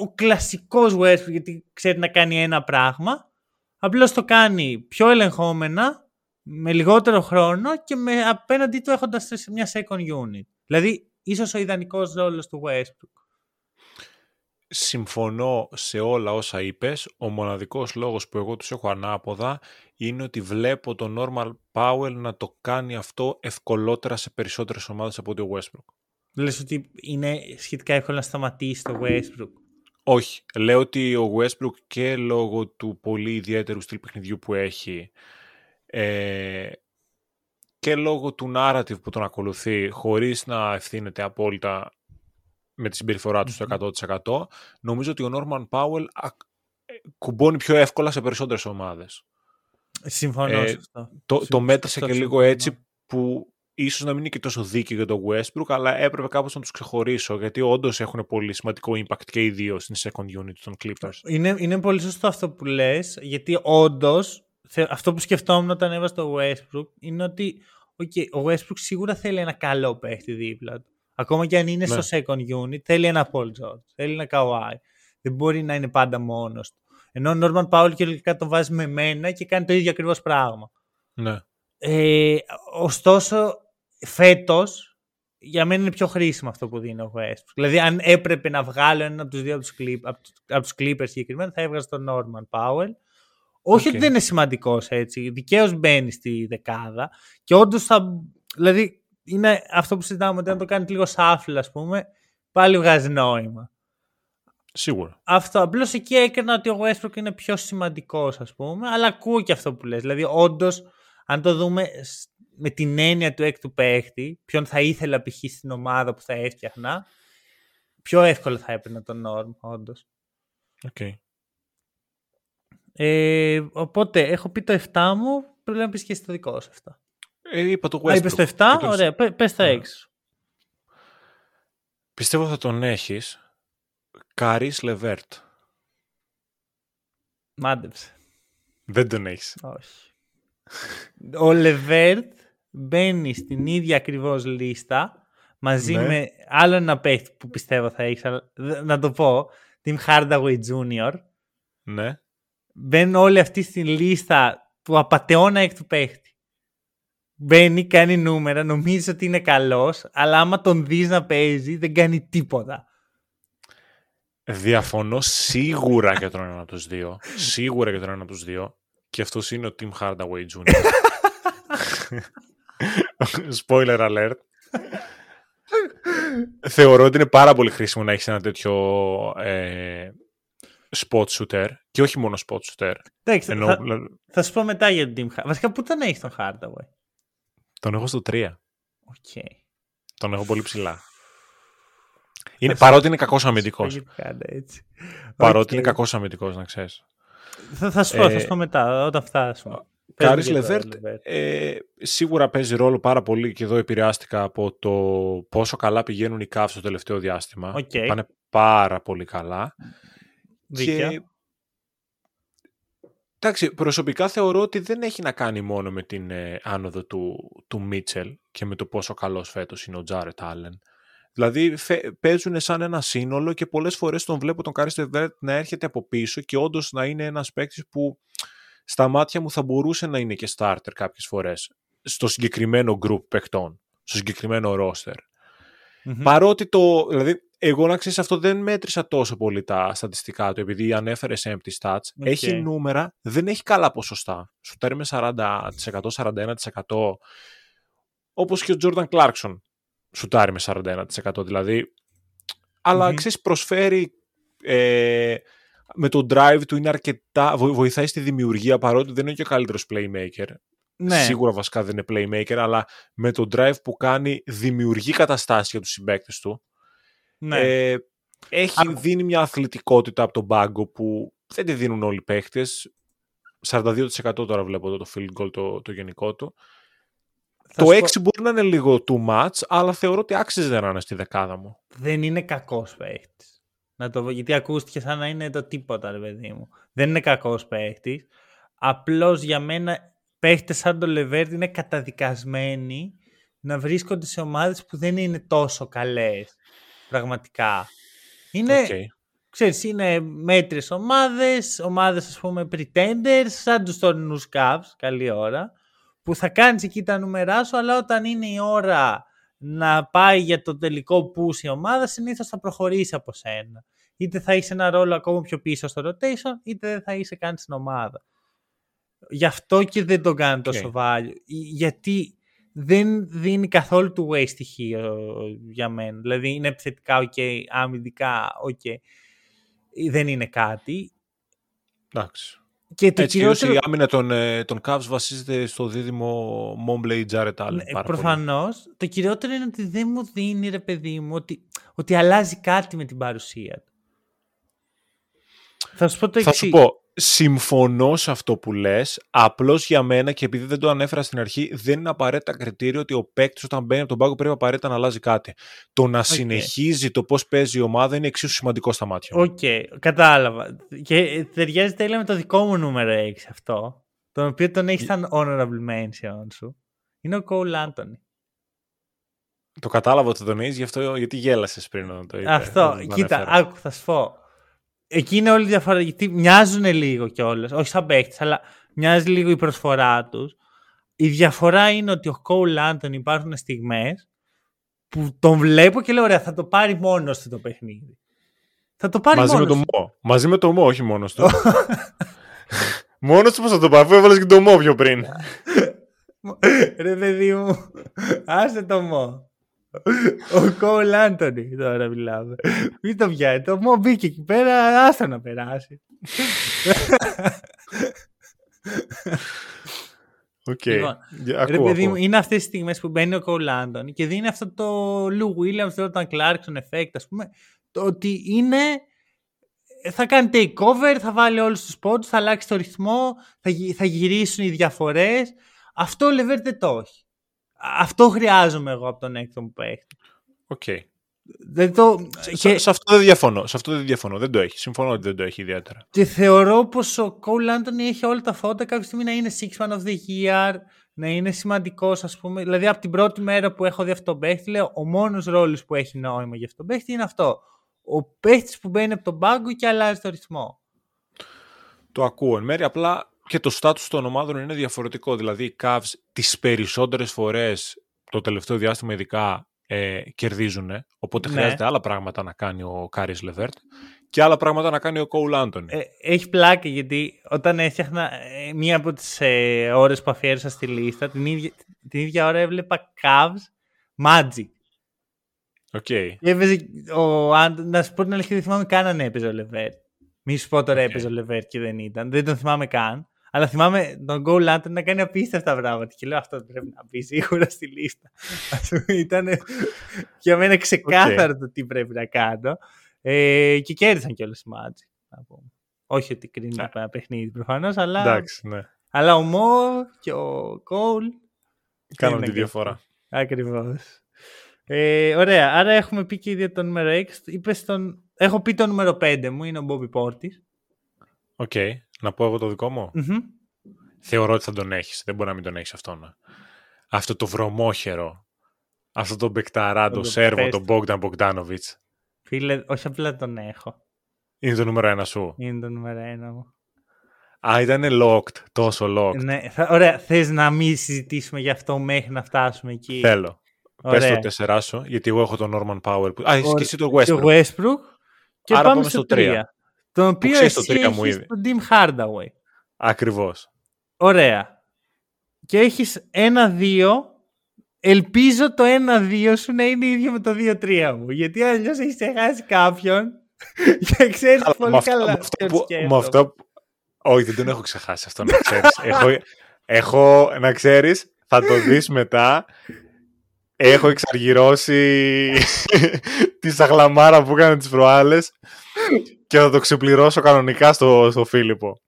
ο κλασικός Westbrook γιατί ξέρει να κάνει ένα πράγμα. Απλώς το κάνει πιο ελεγχόμενα, με λιγότερο χρόνο και με απέναντί του έχοντας μια second unit. Δηλαδή, ίσως ο ιδανικός ρόλος του Westbrook. Συμφωνώ σε όλα όσα είπες. Ο μοναδικός λόγος που εγώ τους έχω ανάποδα είναι ότι βλέπω το Normal Powell να το κάνει αυτό ευκολότερα σε περισσότερες ομάδες από ότι ο Westbrook. Λες ότι είναι σχετικά εύκολο να σταματήσει το Westbrook. Όχι. Λέω ότι ο Westbrook και λόγω του πολύ ιδιαίτερου στυλ παιχνιδιού που έχει ε, και λόγω του narrative που τον ακολουθεί χωρίς να ευθύνεται απόλυτα με τη συμπεριφορά του στο 100% νομίζω ότι ο Norman Powell ε, κουμπώνει πιο εύκολα σε περισσότερες ομάδες. Συμφωνώ Ε, σε αυτό. Το, το μέτρησε αυτό και λίγο συμφωνώ. έτσι που ίσως να μην είναι και τόσο δίκαιο για το Westbrook, αλλά έπρεπε κάπως να τους ξεχωρίσω, γιατί όντως έχουν πολύ σημαντικό impact και οι δύο στην second unit των Clippers. Είναι, είναι πολύ σωστό αυτό που λες, γιατί όντως αυτό που σκεφτόμουν όταν έβαζα το Westbrook είναι ότι okay, ο Westbrook σίγουρα θέλει ένα καλό παίχτη δίπλα του. Ακόμα και αν είναι Ναι. στο second unit, θέλει ένα Paul George, θέλει ένα Kawhi. Δεν μπορεί να είναι πάντα μόνος του. Ενώ ο Norman Powell κυριολεκτικά τον βάζει με μένα και κάνει το ίδιο ακριβώς πράγμα. Ναι. Ε, ωστόσο, φέτος για μένα είναι πιο χρήσιμο αυτό που δίνει ο Westbrook. Δηλαδή, αν έπρεπε να βγάλω έναν από τους δύο από τους Clip, από τους- από τους Clippers συγκεκριμένα, θα έβγαζα τον Norman Powell. Όχι Οκ. ότι δεν είναι σημαντικός έτσι. Δικαίως μπαίνει στη δεκάδα και όντως θα. Δηλαδή, είναι αυτό που συζητάμε ότι αν το κάνει λίγο shuffle, ας πούμε, πάλι βγάζει νόημα. Σίγουρα. Αυτό. Απλώς εκεί έκανα ότι ο Westbrook είναι πιο σημαντικός, ας πούμε, αλλά ακούω και αυτό που λες. Δηλαδή, όντως, αν το δούμε σ- με την έννοια του έκτου παίχτη, ποιον θα ήθελα π.χ. στην ομάδα που θα έφτιαχνα, πιο εύκολα θα έπαιρνα τον Norm, όντως. Okay. Ε, οπότε, έχω πει το 7 μου, πρέπει να πεις και εσύ το δικό σου 7. Ε, είπα το Westbrook. Α, είπες το 7, Και τον- ωραία, πε, πες τα Ναι. 6 σου. Πιστεύω θα τον έχεις. Καρίς Λεβέρτ. Μάντεψε. Δεν τον έχεις. Όχι. Ο Λεβέρτ μπαίνει στην ίδια ακριβώς λίστα μαζί Ναι. με άλλο ένα παίχτη που πιστεύω θα έχεις. αλλά δε- Να το πω. Tim Hardaway Jr. Ναι. Μπαίνουν όλοι αυτοί στην λίστα του απατεώνα έκτου παίχτη. Μπαίνει, κάνει νούμερα, νομίζεις ότι είναι καλός, αλλά άμα τον δεις να παίζει δεν κάνει τίποτα. Διαφωνώ σίγουρα για τον ένα από τους δύο. Σίγουρα για τον ένα από τους δύο. Και αυτός είναι ο Tim Hardaway Jr. Spoiler alert. Θεωρώ ότι είναι πάρα πολύ χρήσιμο να έχεις ένα τέτοιο ε, spot shooter. Και όχι μόνο spot shooter. Εντάξει, Ενώ, θα, δηλαδή, θα σου πω μετά για τον Tim Hardaway. Βασικά, πού τον έχεις τον Hardaway; τον έχω στο 3. Οκ. Τον έχω πολύ ψηλά. Είναι, παρότι είναι κακός αμυντικός. Γιατί κάνετε έτσι. Παρότι Οκ. είναι κακός αμυντικός, να ξέρεις. Θα, θα σου πω, θα Ε, σου πω μετά, όταν φτάσουμε. Κάρις Πες μου για το Λεβέρτ LeVert. ε, σίγουρα παίζει ρόλο πάρα πολύ και εδώ επηρεάστηκα από το πόσο καλά πηγαίνουν οι Cavs το τελευταίο διάστημα. Οκ. Πάνε πάρα πολύ καλά. Δίκαια. Και... Εντάξει, προσωπικά θεωρώ ότι δεν έχει να κάνει μόνο με την ε, άνοδο του, του Μίτσελ και με το πόσο καλός φέτος είναι ο Τζάρετ Άλεν. Δηλαδή φε- παίζουν σαν ένα σύνολο και πολλές φορές τον βλέπω τον Κάρις Λεβέρτ να έρχεται από πίσω και όντως να είναι ένας παίκτης που στα μάτια μου θα μπορούσε να είναι και starter κάποιες φορές στο συγκεκριμένο group παικτών, στο συγκεκριμένο roster. Μμμ. Παρότι το. Δηλαδή, εγώ να ξέρεις αυτό δεν μέτρησα τόσο πολύ τα στατιστικά του, επειδή ανέφερες empty stats. OK. Έχει νούμερα, δεν έχει καλά ποσοστά. Σουτάρει με 40%, 41%. Όπως και ο Jordan Clarkson σουτάρει με 41%. Δηλαδή. Αλλά Μμμ. ξέρεις, προσφέρει. Ε, με το drive του είναι αρκετά. βο- Βοηθάει στη δημιουργία παρότι δεν είναι και ο καλύτερος playmaker. Ναι. Σίγουρα βασικά δεν είναι playmaker, αλλά με το drive που κάνει δημιουργεί καταστάσεις για τους συμπαίκτες του. ναι. Ε, έχει Α- δίνει μια αθλητικότητα από τον πάγκο που δεν τη δίνουν όλοι οι παίχτες. 42% τώρα βλέπω εδώ το field goal το, το γενικό του. Θα το σου 6 πω, μπορεί να είναι λίγο too much, αλλά θεωρώ ότι άξιζε να είναι στη δεκάδα μου. δεν είναι κακός παίχτη. Να το πω, γιατί ακούστηκε σαν να είναι το τίποτα, ρε παιδί μου. Δεν είναι κακός παίχτη. Απλώς για μένα παίχτες σαν το Λεβέρτ είναι καταδικασμένοι να βρίσκονται σε ομάδες που δεν είναι τόσο καλές. Πραγματικά. Είναι, Οκ. ξέρεις, είναι μέτριες ομάδες, ομάδες ας πούμε pretenders, σαν τους τωρινούς Cavs, καλή ώρα, που θα κάνεις εκεί τα νούμερά σου, αλλά όταν είναι η ώρα να πάει για το τελικό push η ομάδα, συνήθως θα προχωρήσει από σένα. Είτε θα είσαι ένα ρόλο ακόμα πιο πίσω στο rotation, είτε δεν θα είσαι καν στην ομάδα. Γι' αυτό και δεν τον κάνω τόσο value. Γιατί δεν δίνει καθόλου του way στοιχείο για μένα. Δηλαδή είναι επιθετικά ok, αμυντικά ok. Δεν είναι κάτι. Εντάξει. Και το Έτσι, κυριότερο... η άμυνα των, ε, των Cavs βασίζεται στο δίδυμο Mobley Jared Allen. Ναι, Προφανώς. Το κυριότερο είναι ότι δεν μου δίνει, ρε παιδί μου, ότι, ότι αλλάζει κάτι με την παρουσία του. Θα σου πω το Θα σου πω, συμφωνώ σε αυτό που λες. Απλώς για μένα και επειδή δεν το ανέφερα στην αρχή, δεν είναι απαραίτητα κριτήριο ότι ο παίκτης όταν μπαίνει από τον πάγκο πρέπει απαραίτητα να αλλάζει κάτι. Το να συνεχίζει το πώς παίζει η ομάδα είναι εξίσου σημαντικό στα μάτια. OK, okay, κατάλαβα. Και ταιριάζει τέλεια με το δικό μου νούμερο 6 αυτό. Τον οποίο τον έχεις σαν honorable mention σου. Είναι ο Cole Anthony. Το κατάλαβα ότι τον έχεις, γιατί γέλασες πριν όταν το είπε. Αυτό, κοίτα, άκου, θα σου πω εκεί είναι όλη η διαφορά. Γιατί μοιάζουν λίγο κιόλας. Όχι σαν παίχτε, αλλά μοιάζει λίγο η προσφορά τους. Η διαφορά είναι ότι ο Κόουλ Άντων υπάρχουν στιγμές που τον βλέπω και λέω: Ωραία, θα το πάρει μόνος του το παιχνίδι. Θα το πάρει Μαζί μόνος με το Μω. Μαζί με το Μω, όχι μόνος του. μόνος του πώς θα το πάρει, αφού έβαλες και το Μο πιο πριν. Ρε παιδί μου, άσε το Μο. Ο Cole Anthony τώρα μιλάμε. Μην το πιάνει. Το Μο μπήκε εκεί πέρα, άστα να περάσει. Οκ. Λοιπόν, ρε παιδί μου, είναι αυτές τις στιγμές που μπαίνει ο Cole Anthony και δίνει αυτό το Λου Williams, το Jordan Clarkson effect, ας πούμε. Το ότι είναι. Θα κάνει takeover, θα βάλει όλους τους πόντους, θα αλλάξει το ρυθμό, θα, θα γυρίσουν οι διαφορές. Αυτό ο Λεβέρτ δεν το έχει. Αυτό χρειάζομαι εγώ από τον έκτο μου παίχτη. OK. Okay. Δεν το... σε, και... σε, αυτό δεν διαφωνώ. Σε αυτό δεν διαφωνώ. Δεν το έχει. Συμφωνώ ότι δεν το έχει ιδιαίτερα. Και θεωρώ πως ο Cole Anthony έχει όλα τα φόντα κάποια στιγμή να είναι sixth man of the year, να είναι σημαντικός, ας πούμε. Δηλαδή, από την πρώτη μέρα που έχω δει αυτόν τον παίχτη, λέω ο μόνος ρόλος που έχει νόημα για αυτόν τον παίχτη είναι αυτό. Ο παίχτης που μπαίνει από τον πάγκο και αλλάζει το ρυθμό. Το ακούω εν μέρει. Απλά και το στάτους των ομάδων είναι διαφορετικό. Δηλαδή οι Cavs τις περισσότερες φορές το τελευταίο διάστημα ειδικά ε, κερδίζουν, οπότε ναι. χρειάζεται άλλα πράγματα να κάνει ο Κάρις Λεβέρτ και άλλα πράγματα να κάνει ο Κόουλ Άντωνι. Ε, έχει πλάκα γιατί όταν έφτιαχνα ε, μία από τις ε, ώρες που αφιέρωσα στη λίστα, την ίδια, την ίδια ώρα έβλεπα Cavs Magic. Okay. Έπαιζε, ο, να σου πω την αλήθεια, δεν θυμάμαι καν αν έπαιζε ο Λεβέρτ. Μη σου πω τώρα okay. έπαιζε ο Λεβέρτ και δεν ήταν. Δεν τον θυμάμαι καν. Αλλά θυμάμαι τον Cole Anthony να κάνει απίστευτα πράγματα. Και λέω αυτό πρέπει να μπει σίγουρα στη λίστα. Ήταν για μένα ξεκάθαρο okay. το τι πρέπει να κάνω. Ε, και κέρδισαν κιόλας οι μάτζοι. Όχι ότι κρίνει yeah. ένα παιχνίδι προφανώς, αλλά. Εντάξει, ναι. Αλλά ο Μο και ο Cole. Κάνουν τη διαφορά. Ακριβώς. Ε, ωραία. Άρα έχουμε πει και ήδη το νούμερο 6. Είπες τον... Έχω πει το νούμερο 5 μου, είναι ο Μπόμπι Πόρτις. OK. Okay. Να πω εγώ το δικό μου; Θεωρώ ότι θα τον έχεις. Δεν μπορεί να μην τον έχεις αυτόν. Αυτό το βρωμόχερο. Αυτό το μπεκταρά, το Σέρβο, τον Μπόγκταν Μπογκδάνοβιτς. Φίλε, όχι απλά τον έχω. Είναι το νούμερο ένα σου. Είναι το νούμερο ένα μου. Α, ήταν locked, τόσο locked. Ναι, θα, ωραία. Θες να μην συζητήσουμε γι' αυτό μέχρι να φτάσουμε εκεί; Θέλω. Πες το τέσσερά σου, γιατί εγώ έχω τον Norman Power. Που... Α, είσαι και εσύ το Westbrook. Το Westbrook. Και Άρα πάμε στο 3. Τον οποίο εσύ το έχεις μου ήδη. τον Tim Hardaway. Ακριβώς. Ωραία. Και έχεις ένα-δύο. Ελπίζω το ένα-δύο σου να είναι ίδιο με το δύο-τρία μου. Γιατί αλλιώς έχεις ξεχάσει κάποιον και ξέρεις Αλλά, πολύ καλά. Με αυτό, που, με αυτό Όχι, δεν τον έχω ξεχάσει αυτό να ξέρεις. έχω, έχω, να ξέρεις, θα το δεις μετά. Έχω εξαργυρώσει τη σαγλαμάρα που έκανε τις προάλλες και θα το ξεπληρώσω κανονικά στο, στο Φίλιππο.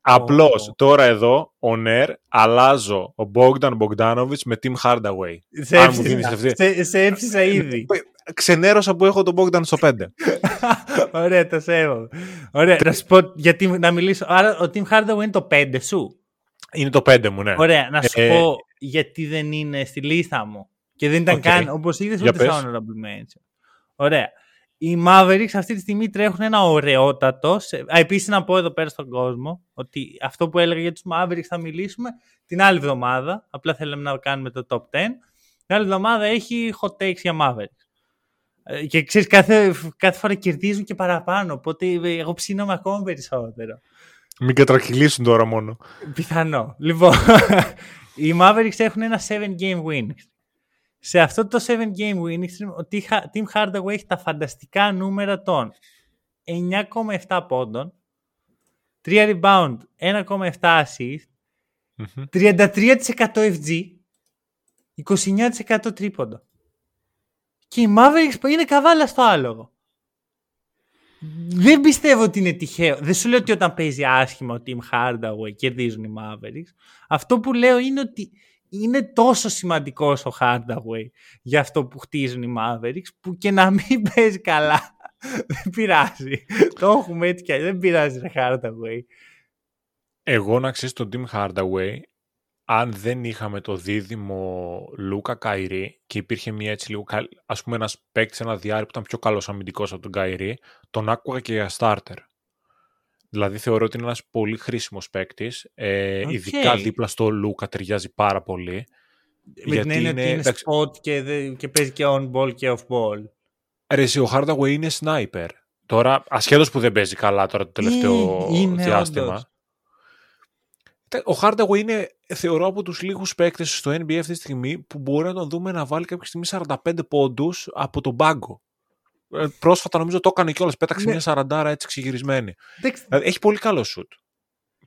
Απλώς τώρα εδώ, ο Νέρ, αλλάζω ο Bogdan Bogdanovic με Tim Hardaway. Σε έψησα, σε, σε έψησα ήδη. Ξενέρωσα που έχω τον Bogdan στο 5. Ωραία, το σέβομαι. Ωραία, να σου πω, γιατί να μιλήσω. Άρα ο Tim Hardaway είναι το 5 σου; Είναι το 5 μου, ναι. Ωραία, να σου ε, πω γιατί δεν είναι στη λίστα μου. Και δεν ήταν okay. καν, όπως είδες, ούτε σαν honorable mention. Ωραία. Οι Mavericks αυτή τη στιγμή τρέχουν ένα ωραιότατο. Επίσης, να πω εδώ πέρα στον κόσμο ότι αυτό που έλεγα για τους Mavericks θα μιλήσουμε την άλλη εβδομάδα. Απλά θέλαμε να κάνουμε το top 10. Την άλλη εβδομάδα έχει hot takes για Mavericks. Ε, και ξέρεις, κάθε, κάθε φορά κερδίζουν και παραπάνω. Οπότε εγώ ψήνομαι ακόμα περισσότερο. Μην κατρακυλήσουν τώρα μόνο. Πιθανό. Λοιπόν, οι Mavericks έχουν ένα 7 game win. Σε αυτό το 7 game win, ο Tim Hardaway έχει τα φανταστικά νούμερα των 9,7 πόντων, 3 rebound, 1,7 assist, 33% FG, 29% τρίποντο. Και οι Mavericks είναι καβάλα στο άλογο. Δεν πιστεύω ότι είναι τυχαίο. Δεν σου λέω ότι όταν παίζει άσχημα ο Team Hardaway κερδίζουν οι Mavericks. Αυτό που λέω είναι ότι είναι τόσο σημαντικός ο Hardaway για αυτό που χτίζουν οι Mavericks που και να μην παίζει καλά δεν πειράζει. Το έχουμε έτσι και δεν πειράζει ο Hardaway. Εγώ να ξέρεις τον Team Hardaway αν δεν είχαμε το δίδυμο Λούκα Καϊρή και υπήρχε μια έτσι λίγο, ας πούμε ένας παίκτης, ένα διάρρη που ήταν πιο καλός αμυντικός από τον Καϊρή, τον άκουγα και για starter. Δηλαδή θεωρώ ότι είναι ένας πολύ χρήσιμος παίκτης. Ε, Ειδικά δίπλα στο Λούκα ταιριάζει πάρα πολύ. Με γιατί την είναι, ότι είναι spot και, και παίζει και on ball και off ball. Ρε, ο Hardaway είναι sniper. Τώρα, ασχέτως που δεν παίζει καλά τώρα το τελευταίο είναι, διάστημα. Ο Hardaway είναι, θεωρώ, από τους λίγους παίκτες στο NBA αυτή τη στιγμή που μπορεί να τον δούμε να βάλει κάποια στιγμή 45 πόντους από τον πάγκο. Ε, πρόσφατα νομίζω το έκανε κιόλας, πέταξε ναι. μια σαραντάρα έτσι ξυγυρισμένη. Δηλαδή, έχει πολύ καλό shoot.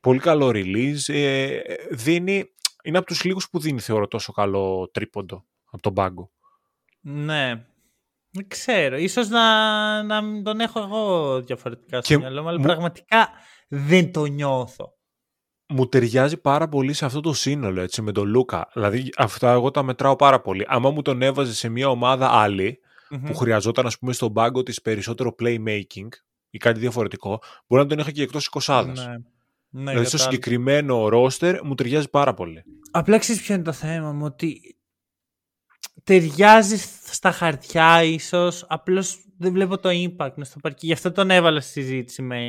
Πολύ καλό release. Ε, δίνει, είναι από τους λίγους που δίνει, θεωρώ, τόσο καλό τρίποντο από τον πάγκο. Ναι. Δεν ξέρω. Ίσως να, να τον έχω εγώ διαφορετικά στο μυαλό μου, αλλά πραγματικά δεν το νιώθω μου ταιριάζει πάρα πολύ σε αυτό το σύνολο, έτσι, με τον Λούκα. Δηλαδή, αυτά εγώ τα μετράω πάρα πολύ. Άμα μου τον έβαζε σε μια ομάδα άλλη, που χρειαζόταν, ας πούμε, στον πάγκο της περισσότερο playmaking ή κάτι διαφορετικό, μπορεί να τον είχα και εκτός εικοσάδας. Ναι. Ναι, δηλαδή, στο συγκεκριμένο ρόστερ μου ταιριάζει πάρα πολύ. Απλά ξέρεις ποιο είναι το θέμα μου, ότι ταιριάζει στα χαρτιά ίσως, απλώς δεν βλέπω το impact στο παρκή. Γι' αυτό τον έβαλα στη συζήτηση με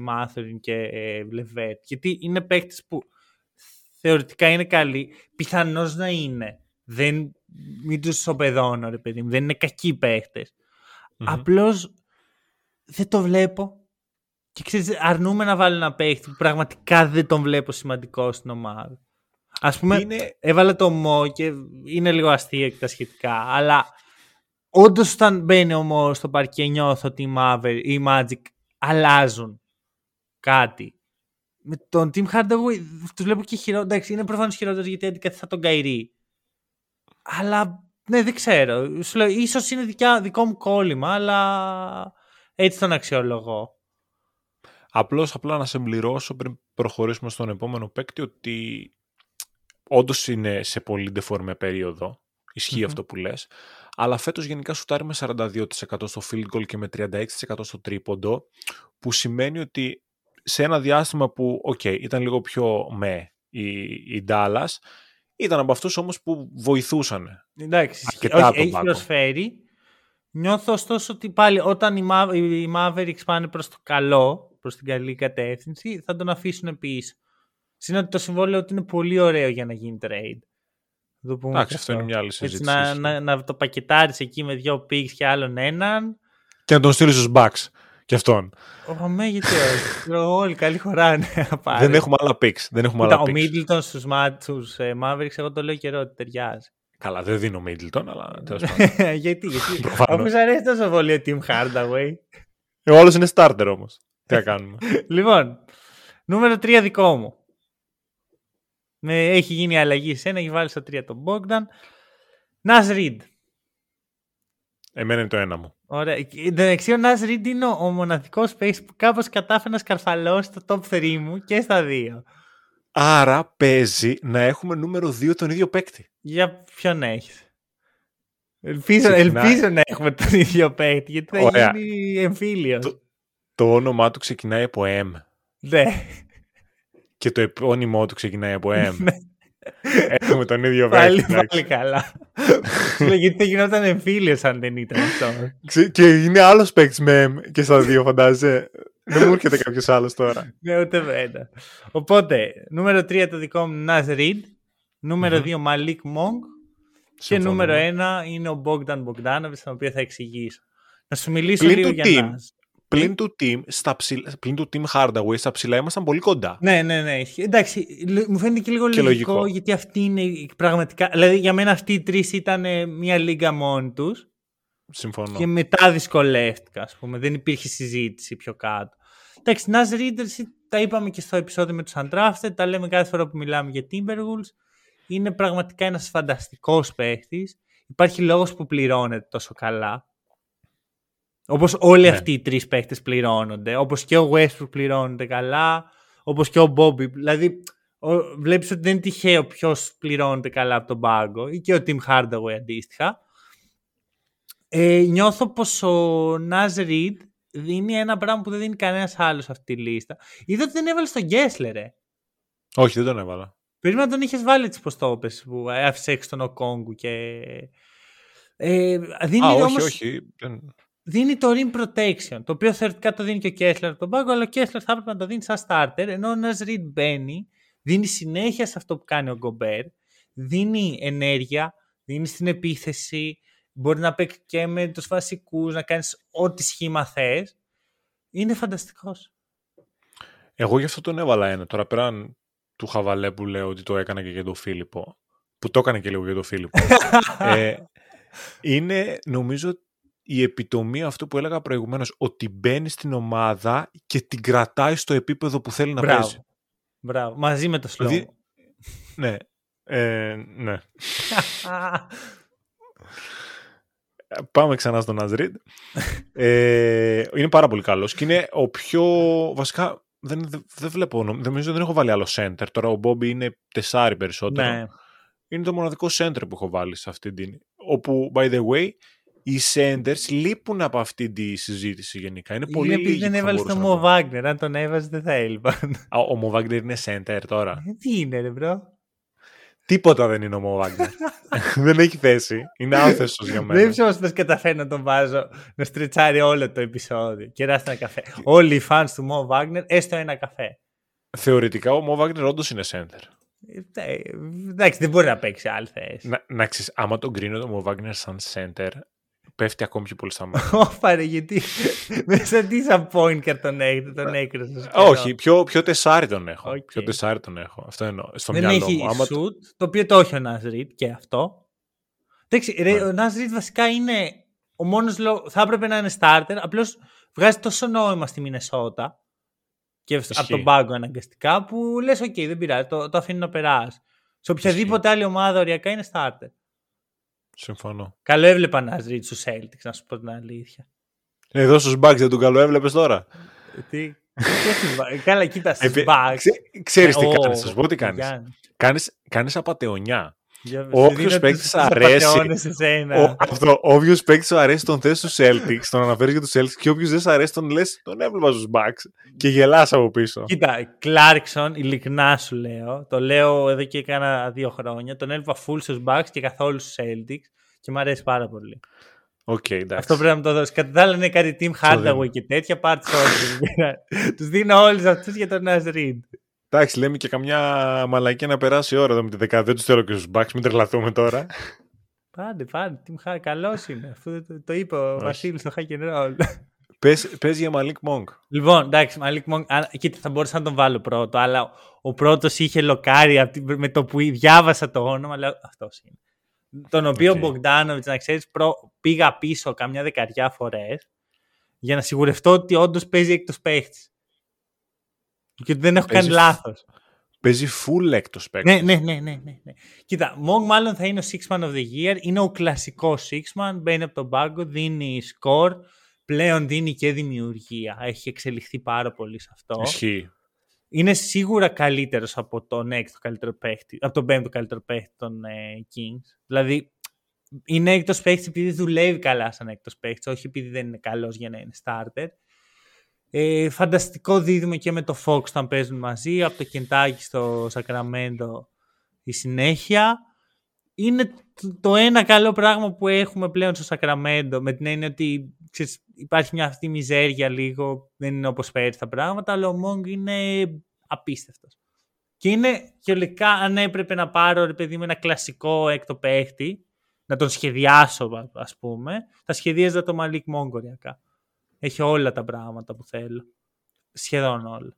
Μάθριν και Βλεβέτ. Γιατί είναι παίκτη που θεωρητικά είναι καλή. Πιθανώς να είναι. Δεν, μην τους ισοπεδώνω, ρε παιδί μου. Δεν είναι κακοί παίχτες. Mm-hmm. Απλώς δεν το βλέπω. Και ξέρεις, αρνούμε να βάλω ένα παίχτη που πραγματικά δεν τον βλέπω σημαντικό στην ομάδα. Α πούμε, είναι... έβαλα το Μο και είναι λίγο αστείο και τα σχετικά, αλλά όντως όταν μπαίνει ο στο παρκέ νιώθω ότι οι, Marvel, οι Magic αλλάζουν κάτι. Με τον Team Hardaway τους βλέπω και χειρότερο. Εντάξει, είναι προφανώς χειρότερος γιατί αντικαθιστά τον Καϊρή. Αλλά ναι, δεν ξέρω. Σου λέω, ίσως είναι δικιά, δικό μου κόλλημα, αλλά έτσι τον αξιολογώ. Απλώς απλά να σε συμπληρώσω πριν προχωρήσουμε στον επόμενο παίκτη ότι όντως είναι σε πολύ ντεφορμέ περίοδο. αυτό που λες αλλά φέτος γενικά σουτάρει με 42% στο field goal και με 36% στο τρίποντο, που σημαίνει ότι σε ένα διάστημα που, οκ, ήταν λίγο πιο με η, η Dallas, ήταν από αυτούς όμως που βοηθούσαν. Εντάξει, αρκετά όχι, έχει προσφέρει. Νιώθω ωστόσο ότι πάλι όταν οι, οι Mavericks πάνε προς το καλό, προς την καλή κατεύθυνση, θα τον αφήσουν πίσω. Συνότι ότι το συμβόλαιο ότι είναι πολύ ωραίο για να γίνει trade. Εντάξει, αυτό είναι μια άλλη συζήτηση. να, να, να, το πακετάρεις εκεί με δύο picks και άλλον έναν. Και να τον στείλεις στους Bucks. Και αυτόν. Ωμέ, γιατί όχι. Όλοι καλή χωράνε. Δεν έχουμε άλλα picks. Δεν έχουμε άλλα ο Middleton στους στους ε, Mavericks, εγώ το λέω καιρό ότι ταιριάζει. Καλά, δεν δίνω Middleton, αλλά τέλος πάντων. γιατί, γιατί. Αφού σου αρέσει τόσο πολύ ο Team Hardaway. Ο άλλος είναι starter όμως. Τι θα κάνουμε. λοιπόν, νούμερο 3 δικό μου. Με, έχει γίνει αλλαγή σε ένα, έχει βάλει στο 3 τον Bogdan. Νας Ριντ. Εμένα είναι το ένα μου. Ωραία. Εντάξει, ο Νας Ριντ είναι ο, ο μοναδικός space που κάπως κατάφερε να σκαρφαλώσει το top 3 μου και στα δύο. Άρα παίζει να έχουμε νούμερο 2 τον ίδιο παίκτη. Για ποιον έχεις; Ελπίζω, ελπίζω να έχουμε τον ίδιο παίκτη, γιατί θα Ωραία. γίνει εμφύλιος. Το, το όνομά του ξεκινάει από M. Ναι και το επώνυμό του ξεκινάει από M. Ναι. Έχουμε τον ίδιο Πάλι, πάλι καλά. Γιατί θα γινόταν εμφύλιος αν δεν ήταν αυτό; Και είναι άλλος παίκτης με M και στα δύο, φαντάζεσαι; Δεν μου έρχεται κάποιος άλλος τώρα. Ναι, ούτε βέβαια. Οπότε, νούμερο 3 το δικό μου Naz Reed. Νούμερο 2 Malik Monk. Και νούμερο 1 είναι ο Bogdan Bogdanovic, τον οποίο θα εξηγήσω. Να σου μιλήσω λίγο για Naz. Πλην του team, στα ψηλά, πλην του team Hardaway, στα ψηλά ήμασταν πολύ κοντά. Ναι, ναι, ναι. Εντάξει, μου φαίνεται και λίγο και λογικό, λογικό, γιατί αυτή είναι πραγματικά. Δηλαδή, για μένα αυτοί οι τρεις ήταν ε, μια λίγα μόνοι τους. Συμφωνώ. Και μετά δυσκολεύτηκα, ας πούμε. Δεν υπήρχε συζήτηση πιο κάτω. Εντάξει, Ναζ Ρίτερ, τα είπαμε και στο επεισόδιο με τους Undrafted, τα λέμε κάθε φορά που μιλάμε για Timberwolves. Είναι πραγματικά ένας φανταστικός παίχτη. Υπάρχει λόγος που πληρώνεται τόσο καλά. Όπως όλοι Ναι. αυτοί οι τρεις παίχτε πληρώνονται. Όπως και ο Westbrook πληρώνεται καλά. Όπως και ο Bobby. Δηλαδή, βλέπεις ότι δεν είναι τυχαίο ποιος πληρώνεται καλά από τον πάγκο. Ή και ο Tim Hardaway αντίστοιχα. Ε, νιώθω πως ο Νάζ Ριντ δίνει ένα πράγμα που δεν δίνει κανένας άλλος σε αυτή τη λίστα. Είδα ότι δεν έβαλε στον Γκέσλερ, ρε. Όχι, δεν τον έβαλα. Περίμενα να τον είχες βάλει τις πως το είπες, που άφησε έξω τον Οκόγκου και... Ε, δίνει Α, όχι, όμως, όχι. δεν- δίνει το rim protection, το οποίο θεωρητικά το δίνει και ο Κέσλερ από τον πάγκο, αλλά ο Κέσλερ θα έπρεπε να το δίνει σαν starter, ενώ ο Νάζ Ριντ μπαίνει, δίνει συνέχεια σε αυτό που κάνει ο Γκομπέρ, δίνει ενέργεια, δίνει στην επίθεση, μπορεί να παίξει και με τους βασικούς, να κάνεις ό,τι σχήμα θες. Είναι φανταστικός. Εγώ γι' αυτό τον έβαλα ένα. Τώρα πέραν του χαβαλέ που λέω ότι το έκανα και για τον Φίλιππο, που το έκανε και λίγο για τον Φίλιππο, ε, είναι νομίζω η επιτομή αυτού που έλεγα προηγουμένως, ότι μπαίνει στην ομάδα και την κρατάει στο επίπεδο που θέλει να παίζει. Μπράβο. Μπράβο. Μαζί με το slow. Δηλαδή, ναι. Ε, ναι. Πάμε ξανά στον Ναζρίντ. ε, είναι πάρα πολύ καλός και είναι ο πιο... Βασικά δεν, δεν, δεν βλέπω, νομ- δεν νομίζω δεν έχω βάλει άλλο center. Τώρα ο Μπόμπι είναι τεσάρι περισσότερο. ναι. Είναι το μοναδικό center που έχω βάλει σε αυτή την... Όπου, by the way, οι centers λείπουν από αυτή τη συζήτηση γενικά. Είναι πολύ Είναι επειδή λίγοι δεν που θα έβαλες τον μπορούσαν να Μο βάλουν. Βάγκνερ. Αν τον έβαζες δεν θα έλειπαν. Α, Ο Μο Βάγκνερ είναι center τώρα. Ε, Τι είναι, ρε μπρο; Τίποτα δεν είναι ο Μο Βάγκνερ. δεν έχει θέση. Είναι άθεσος για μένα. Δεν όμω πώς καταφέρει να τον βάζω να στριτσάρει όλο το επεισόδιο. Κεράστε ένα καφέ. Όλοι οι fans του Μο Βάγκνερ, έστω ένα καφέ. Θεωρητικά ο Μο Βάγκνερ όντως είναι center. Ε, Εντάξει, δεν μπορεί να παίξει άλλη θέση. Να, να ξέρεις, άμα τον κρίνω το Μο Βάγκνερ σαν center, πέφτει ακόμη πιο πολύ στα μάτια. Όφαρε, γιατί μέσα τι σαν pointer τον έχετε, τον έκρασε. Όχι, πιο, πιο τεσσάρι τον έχω. Οκ. Πιο τεσσάρι τον έχω. Αυτό εννοώ. Στο Δεν μυαλό έχει μου. Άμα το- shoot, το οποίο το έχει ο Naz Reid και αυτό. Εντάξει, ρε, Ναι. ο Naz Reid βασικά είναι ο μόνος λόγος. Θα έπρεπε να είναι starter, απλώς βγάζει τόσο νόημα στη Μινεσότα και από Ισχύει. τον πάγκο αναγκαστικά που λες: OK, δεν πειράζει, το, το αφήνει να περάσει. Σε οποιαδήποτε άλλη ομάδα οριακά είναι starter. Συμφωνώ. Καλό έβλεπα Naz Reid στους Celtics, να σου πω την αλήθεια. Εδώ στους Bucks δεν τον καλό έβλεπες τώρα; Τι; και στους Bucks. Καλά, κοίτας στους Επί- Bucks. Ξέ- Ξέρεις τι Ω, κάνεις, θα σου πω τι κάνεις. Γιάννης, Κάνεις, κάνεις απατεωνιά. για- σου Όποιος δίνω παίκτης τους- σ' τους αρέσει, απατεώνες σε σένα. Ο, αυτό, όποιος παίκτης σου αρέσει τον θες στους Celtics, τον αναφέρεις για τους Celtics και όποιος δεν σ' αρέσει τον λες τον έβλεπα στους Bucks και γελάς από πίσω. Κοίτα, Κλάρκσον, ειλικρινά σου λέω, το λέω εδώ και κάνα δύο χρόνια, τον έλειπα full στους Bucks και καθόλου στους Celtics και μου αρέσει πάρα πολύ. Οκ, εντάξει. Αυτό πρέπει να μου το δώσεις. Κατά τα άλλα είναι κάτι Tim Hardaway δίνω. και τέτοια, πάρτε όλους. Τους δίνω όλους αυτούς για τον Naz Reid. Εντάξει, λέμε και καμιά μαλακία να περάσει η ώρα εδώ με τη δεκάδα. Δεν τους θέλω και στους Bucks, μην τρελαθούμε τώρα. Πάρτε, πάρτε, Tim Hardaway, καλός είναι. Αυτό το, το είπε ο Βασίλης στο Hack and Roll. πες, πες για Malik Monk. Λοιπόν, εντάξει, Malik Monk, α, κοίτα, θα μπορούσα να τον βάλω πρώτο, αλλά ο πρώτος είχε λοκάρει απ' την- με το που διάβασα το όνομα, λέω αυτός είναι. Τον οποίο Οκ. ο Bogdanovic, να ξέρεις, πήγα πίσω καμιά δεκαριά φορές για να σιγουρευτώ ότι όντως παίζει έκτος παίχτης. Και ότι δεν έχω Παίζεις κάνει λάθος. Παίζει full έκτος παίκτης. Ναι, ναι, ναι, ναι, ναι, ναι. Κοίτα, Monk μάλλον θα είναι ο Sixth Man of the Year. Είναι ο κλασικός Sixth Man. Μπαίνει από τον πάγκο, δίνει σκορ. Πλέον δίνει και δημιουργία. Έχει εξελιχθεί πάρα πολύ σε αυτό. Ισχύει. Είναι σίγουρα καλύτερος από τον έκτο καλύτερο παίχτη, από τον πέμπτο καλύτερο παίχτη των ε, Kings. Δηλαδή, είναι έκτος παίχτη επειδή δουλεύει καλά σαν έκτος παίχτη, όχι επειδή δεν είναι καλός για να είναι starter. Ε, φανταστικό δίδυμο και με το Fox όταν παίζουν μαζί, από το Κεντάκι στο Σακραμέντο η συνέχεια. Είναι το- το ένα καλό πράγμα που έχουμε πλέον στο Σακραμέντο, με την έννοια ότι ξέρεις, υπάρχει μια αυτή μιζέρια λίγο, δεν είναι όπως πέρυσι τα πράγματα, αλλά ο Μόγκ είναι απίστευτος. Και είναι και αν έπρεπε να πάρω ρε παιδί με ένα κλασικό έκτο παίχτη, να τον σχεδιάσω α- ας πούμε, θα σχεδίαζα το Μαλίκ Μόγκ οριακά. Έχει όλα τα πράγματα που θέλω. Σχεδόν όλα.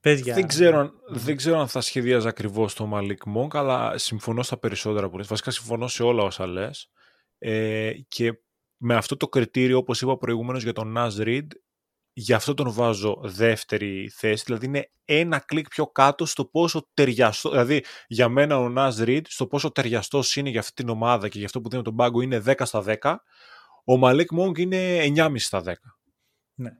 Πες για... Δεν ξέρω, αν- δεν ξέρω αν θα σχεδίαζα ακριβώς το Malik Monk, αλλά συμφωνώ στα περισσότερα που λες. Βασικά συμφωνώ σε όλα όσα λες. Ε, και με αυτό το κριτήριο, όπως είπα προηγουμένως για τον Nas Reed, γι' αυτό τον βάζω δεύτερη θέση. Δηλαδή είναι ένα κλικ πιο κάτω στο πόσο ταιριαστό. Δηλαδή για μένα ο Nas Reed στο πόσο ταιριαστός είναι για αυτή την ομάδα και για αυτό που δίνει τον πάγκο είναι 10 στα 10. Ο Malik Monk είναι 9,5 στα 10. Ναι.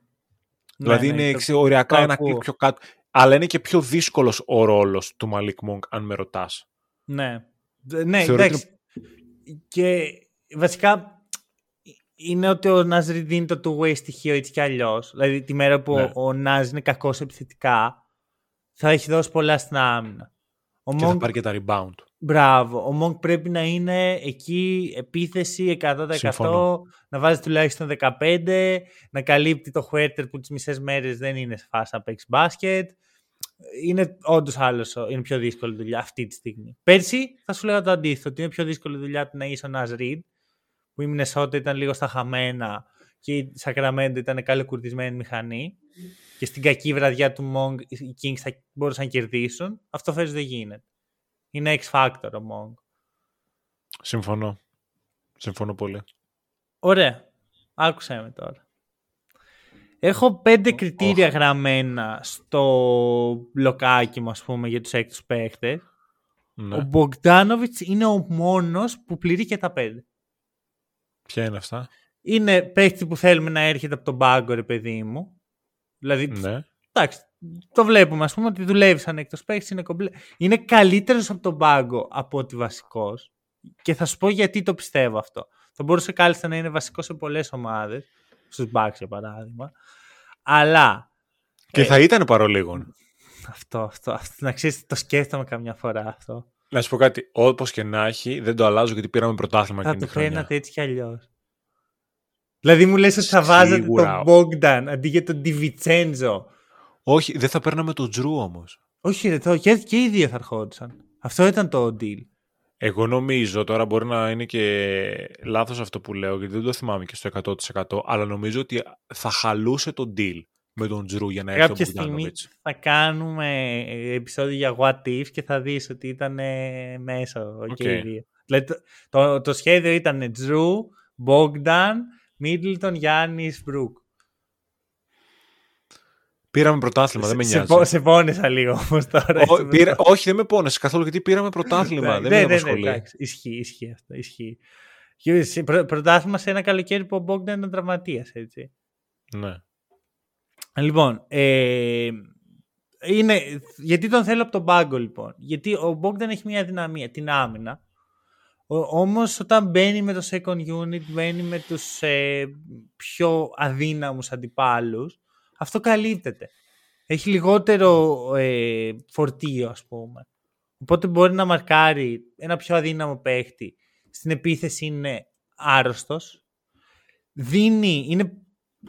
Δηλαδή Ναι, ναι, είναι το- εξ- οριακά το ένα ακούω. κλικ πιο κάτω. Αλλά είναι και πιο δύσκολος ο ρόλος του Malik Monk, αν με ρωτάς. Ναι. Δε- Ναι, Θεωρώ εντάξει. Και βασικά είναι ότι ο Νάζ Reed είναι το two-way στοιχείο έτσι κι αλλιώς. Δηλαδή τη μέρα που Ναι. ο Νάζ είναι κακός επιθετικά, θα έχει δώσει πολλά στην άμυνα. Ο Και θα Monk, πάρει και τα rebound. μπράβο. Ο Monk πρέπει να είναι εκεί επίθεση 100%, Συμφωνώ. να βάζει τουλάχιστον 15, να καλύπτει το Huerter που τις μισές μέρες δεν είναι σε φάση να παίξει μπάσκετ. Είναι όντως άλλος, είναι πιο δύσκολη δουλειά αυτή τη στιγμή. Πέρσι θα σου λέγα το αντίθετο, ότι είναι πιο δύσκολη δουλειά του να είσαι ο Ναζ Reed, που η Μινεσότα ήταν λίγο στα χαμένα και η Σακραμέντο ήταν καλοκουρδισμένη μηχανή και στην κακή βραδιά του Monk οι Kings θα μπορούσαν να κερδίσουν. Αυτό φέτος δεν γίνεται. Είναι X Factor ο Monk. Συμφωνώ. Συμφωνώ πολύ. Ωραία. Άκουσέ με τώρα. Έχω πέντε κριτήρια γραμμένα στο μπλοκάκι μου, ας πούμε, για τους έκτους παίχτες. Ναι. Ο Μπογκδάνοβιτς είναι ο μόνος που πληρεί και τα πέντε. Ποια είναι αυτά; Είναι παίχτη που θέλουμε να έρχεται από τον πάγκο, ρε παιδί μου. Δηλαδή, Ναι. εντάξει, το βλέπουμε, ας πούμε, ότι δουλεύει σαν έκτος παίχτης, είναι κομπλέ. Είναι καλύτερος από τον πάγκο από ότι βασικός. Και θα σου πω γιατί το πιστεύω αυτό. Θα μπορούσε κάλλιστα να είναι βασικός σε πολλές ομάδες, στους Bucks για παράδειγμα. Αλλά Και Ε, θα ήταν παρολίγων. αυτό, αυτό, αυτό, να ξέρεις, το σκέφτομαι καμιά φορά αυτό. Να σου πω κάτι. Όπως και να έχει, δεν το αλλάζω γιατί πήραμε πρωτάθλημα Θα εκείνη το τη χρονιά. φέρνατε έτσι κι αλλιώς. Δηλαδή μου λες ότι θα βάζατε Σίγουρα. τον Bogdan αντί για τον DiVincenzo. Όχι, δεν θα παίρναμε τον Jrue όμως. Όχι ρε, το, και, και οι δύο θα ερχόντουσαν. Αυτό ήταν το deal. Εγώ νομίζω, τώρα μπορεί να είναι και λάθος αυτό που λέω, γιατί δεν το θυμάμαι και στο 100%, αλλά νομίζω ότι θα χαλούσε το deal με τον Jrue για να έρθει ο Κάποια στιγμή Bogdanovic. θα κάνουμε ε, επεισόδιο για what if και θα δεις ότι ήταν ε, μέσα Οκ. και οι δύο. Δηλαδή το, το, το σχέδιο ήταν Drew, Bogdan, Middleton, Γιάννης, Μπρουκ. Πήραμε πρωτάθλημα, δεν με σε, νοιάζει. πό- σε πόνεσα λίγο όμως τώρα. Ω, έτσι, πήρα- όχι, δεν με πόνεσε καθόλου γιατί πήραμε πρωτάθλημα. δεν με απασχολεί. Ναι, εντάξει, ισχύει, ισχύει αυτό. Ισχύει. Και σε- πρω- Πρωτάθλημα σε ένα καλοκαίρι που ο Bogdan ήταν τραυματίας, έτσι. ναι. Λοιπόν, ε, είναι, γιατί τον θέλω από τον πάγκο λοιπόν. Γιατί ο Bogdan έχει μια δυναμία, την άμυνα. Ο, όμως όταν μπαίνει με το second unit, μπαίνει με τους ε, πιο αδύναμους αντιπάλους, αυτό καλύπτεται. Έχει λιγότερο ε, φορτίο ας πούμε. Οπότε μπορεί να μαρκάρει ένα πιο αδύναμο παίχτη. Στην επίθεση είναι άρρωστος. Δίνει, είναι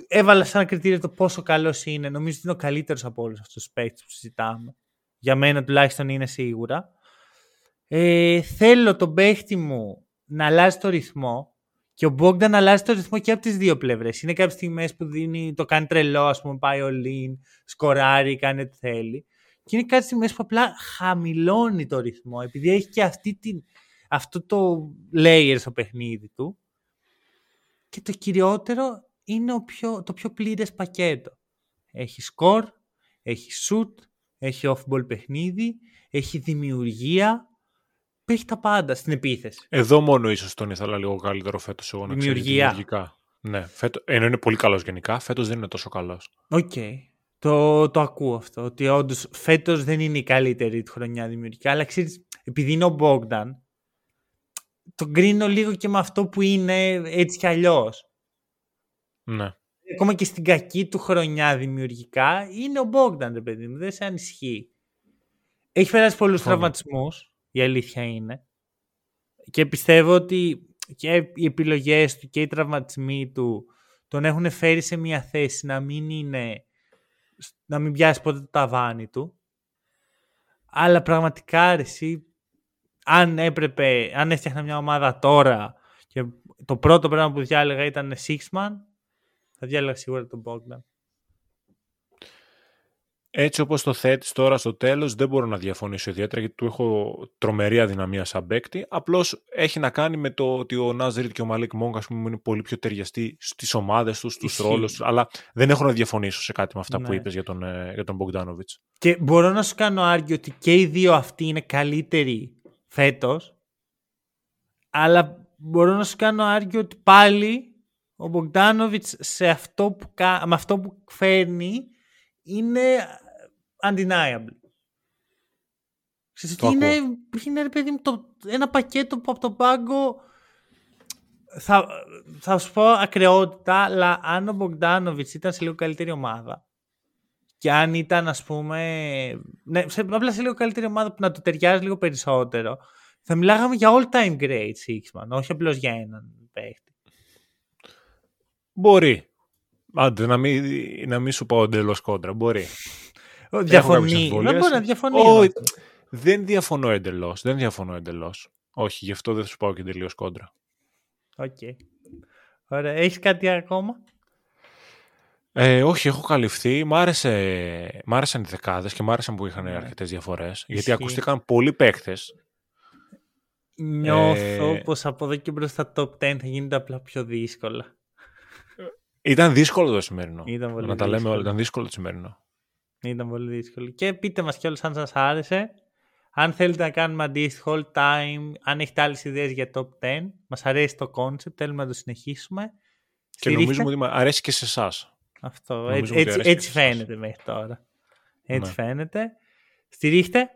έβαλα σαν κριτήριο το πόσο καλός είναι. Νομίζω ότι είναι ο καλύτερος από όλους αυτούς τους παίκτε που συζητάμε. Για μένα τουλάχιστον είναι σίγουρα. Ε, θέλω τον παίχτη μου να αλλάζει το ρυθμό και ο Bogdan να αλλάζει το ρυθμό και από τις δύο πλευρές. Είναι κάποιες στιγμές που δίνει, το κάνει τρελό, ας πούμε, πάει ο Λίν, σκοράρει, κάνει ό,τι θέλει. Και είναι κάτι στιγμές που απλά χαμηλώνει το ρυθμό, επειδή έχει και αυτή την, αυτό το layer στο παιχνίδι του. Και το κυριότερο είναι ο πιο, το πιο πλήρες πακέτο. Έχει σκορ, έχει shoot, έχει off-ball παιχνίδι, έχει δημιουργία, έχει τα πάντα στην επίθεση. Εδώ μόνο ίσως τον ήθελα λίγο καλύτερο φέτος εγώ να ξέρει Δημιουργία. δημιουργικά. Ναι, φέτο, ενώ είναι πολύ καλός γενικά, φέτος δεν είναι τόσο καλός. Οκ. Το, το ακούω αυτό. Ότι όντως φέτος δεν είναι η καλύτερη του χρονιά δημιουργικά. Αλλά ξέρεις, επειδή είναι ο Bogdan, τον κρίνω λίγο και με αυτό που είναι έτσι κι αλλιώς. Ναι. Ακόμα και στην κακή του χρονιά δημιουργικά είναι ο Bogdan, ρε παιδί μου. Δεν σε ανισχύει. Έχει περάσει πολλούς Συμφωνώ. τραυματισμούς, η αλήθεια είναι. Και πιστεύω ότι και οι επιλογές του και οι τραυματισμοί του τον έχουν φέρει σε μια θέση να μην είναι να μην πιάσει ποτέ το ταβάνι του. Αλλά πραγματικά ρε, εσύ, αν έπρεπε, αν έφτιαχνα μια ομάδα τώρα και το πρώτο πράγμα που διάλεγα ήταν six man, θα διάλεγα σίγουρα τον Bogdan. Έτσι όπως το θέτεις τώρα στο τέλος δεν μπορώ να διαφωνήσω ιδιαίτερα γιατί του έχω τρομερή αδυναμία σαν παίκτη. Απλώς έχει να κάνει με το ότι ο Νάζριτ και ο Μαλίκ Μόγκ ας πούμε είναι πολύ πιο ταιριαστοί στις ομάδες τους, στους ρόλους τους. Αλλά δεν έχω να διαφωνήσω σε κάτι με αυτά ναι. που είπες για τον, ε, για τον Bogdanovic. Και μπορώ να σου κάνω άργιο ότι και οι δύο αυτοί είναι καλύτεροι φέτος. Αλλά μπορώ να σου κάνω άργιο ότι πάλι ο Bogdanovic σε αυτό που, με αυτό που φέρνει είναι undeniable. Ξέρετε, είναι, είναι ρε παιδί το, ένα πακέτο που από τον πάγκο θα, θα σου πω ακρεότητα, αλλά αν ο Μπογκδάνοβιτ ήταν σε λίγο καλύτερη ομάδα και αν ήταν ας πούμε ναι, σε, απλά σε λίγο καλύτερη ομάδα που να το ταιριάζει λίγο περισσότερο θα μιλάγαμε για all time great Sixth Man, όχι απλώς για έναν παίχτη. Μπορεί. Άντε, να μην, να μην σου πω εντελώς κόντρα. Μπορεί. Διαφωνεί. Δεν μπορεί να διαφωνεί. Oh, δεν διαφωνώ εντελώς. Δεν διαφωνώ εντελώς. Όχι, γι' αυτό δεν θα σου πάω και τελείως κόντρα. OK. Okay. Ωραία. Έχεις κάτι ακόμα; Ε, όχι, έχω καλυφθεί. Μ, άρεσε, μ' άρεσαν οι δεκάδες και μ' άρεσαν που είχαν ναι. αρκετές διαφορές. Γιατί ακούστηκαν πολλοί παίκτες. Νιώθω ε... πως από εδώ και μπρος στα top 10 θα γίνεται απλά πιο δύσκολα. Ήταν δύσκολο το σημερινό. Ήταν πολύ να τα λέμε όλα, ήταν δύσκολο το σημερινό. Ήταν πολύ δύσκολο. Και πείτε μας κιόλας αν σας άρεσε. Αν θέλετε να κάνουμε αντίστοιχο all time, αν έχετε άλλες ιδέες για top 10, μας αρέσει το concept, θέλουμε να το συνεχίσουμε. Και νομίζουμε ότι αρέσει και σε εσάς. Αυτό, έτσι, έτσι, έτσι φαίνεται μέχρι τώρα. Έτσι ναι. φαίνεται. Στηρίχτε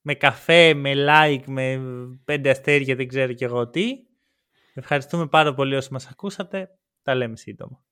με καφέ, με like, με πέντε αστέρια, δεν ξέρω κι εγώ τι. Ευχαριστούμε πάρα πολύ όσοι μας ακούσατε. Τα λέμε σύντομα.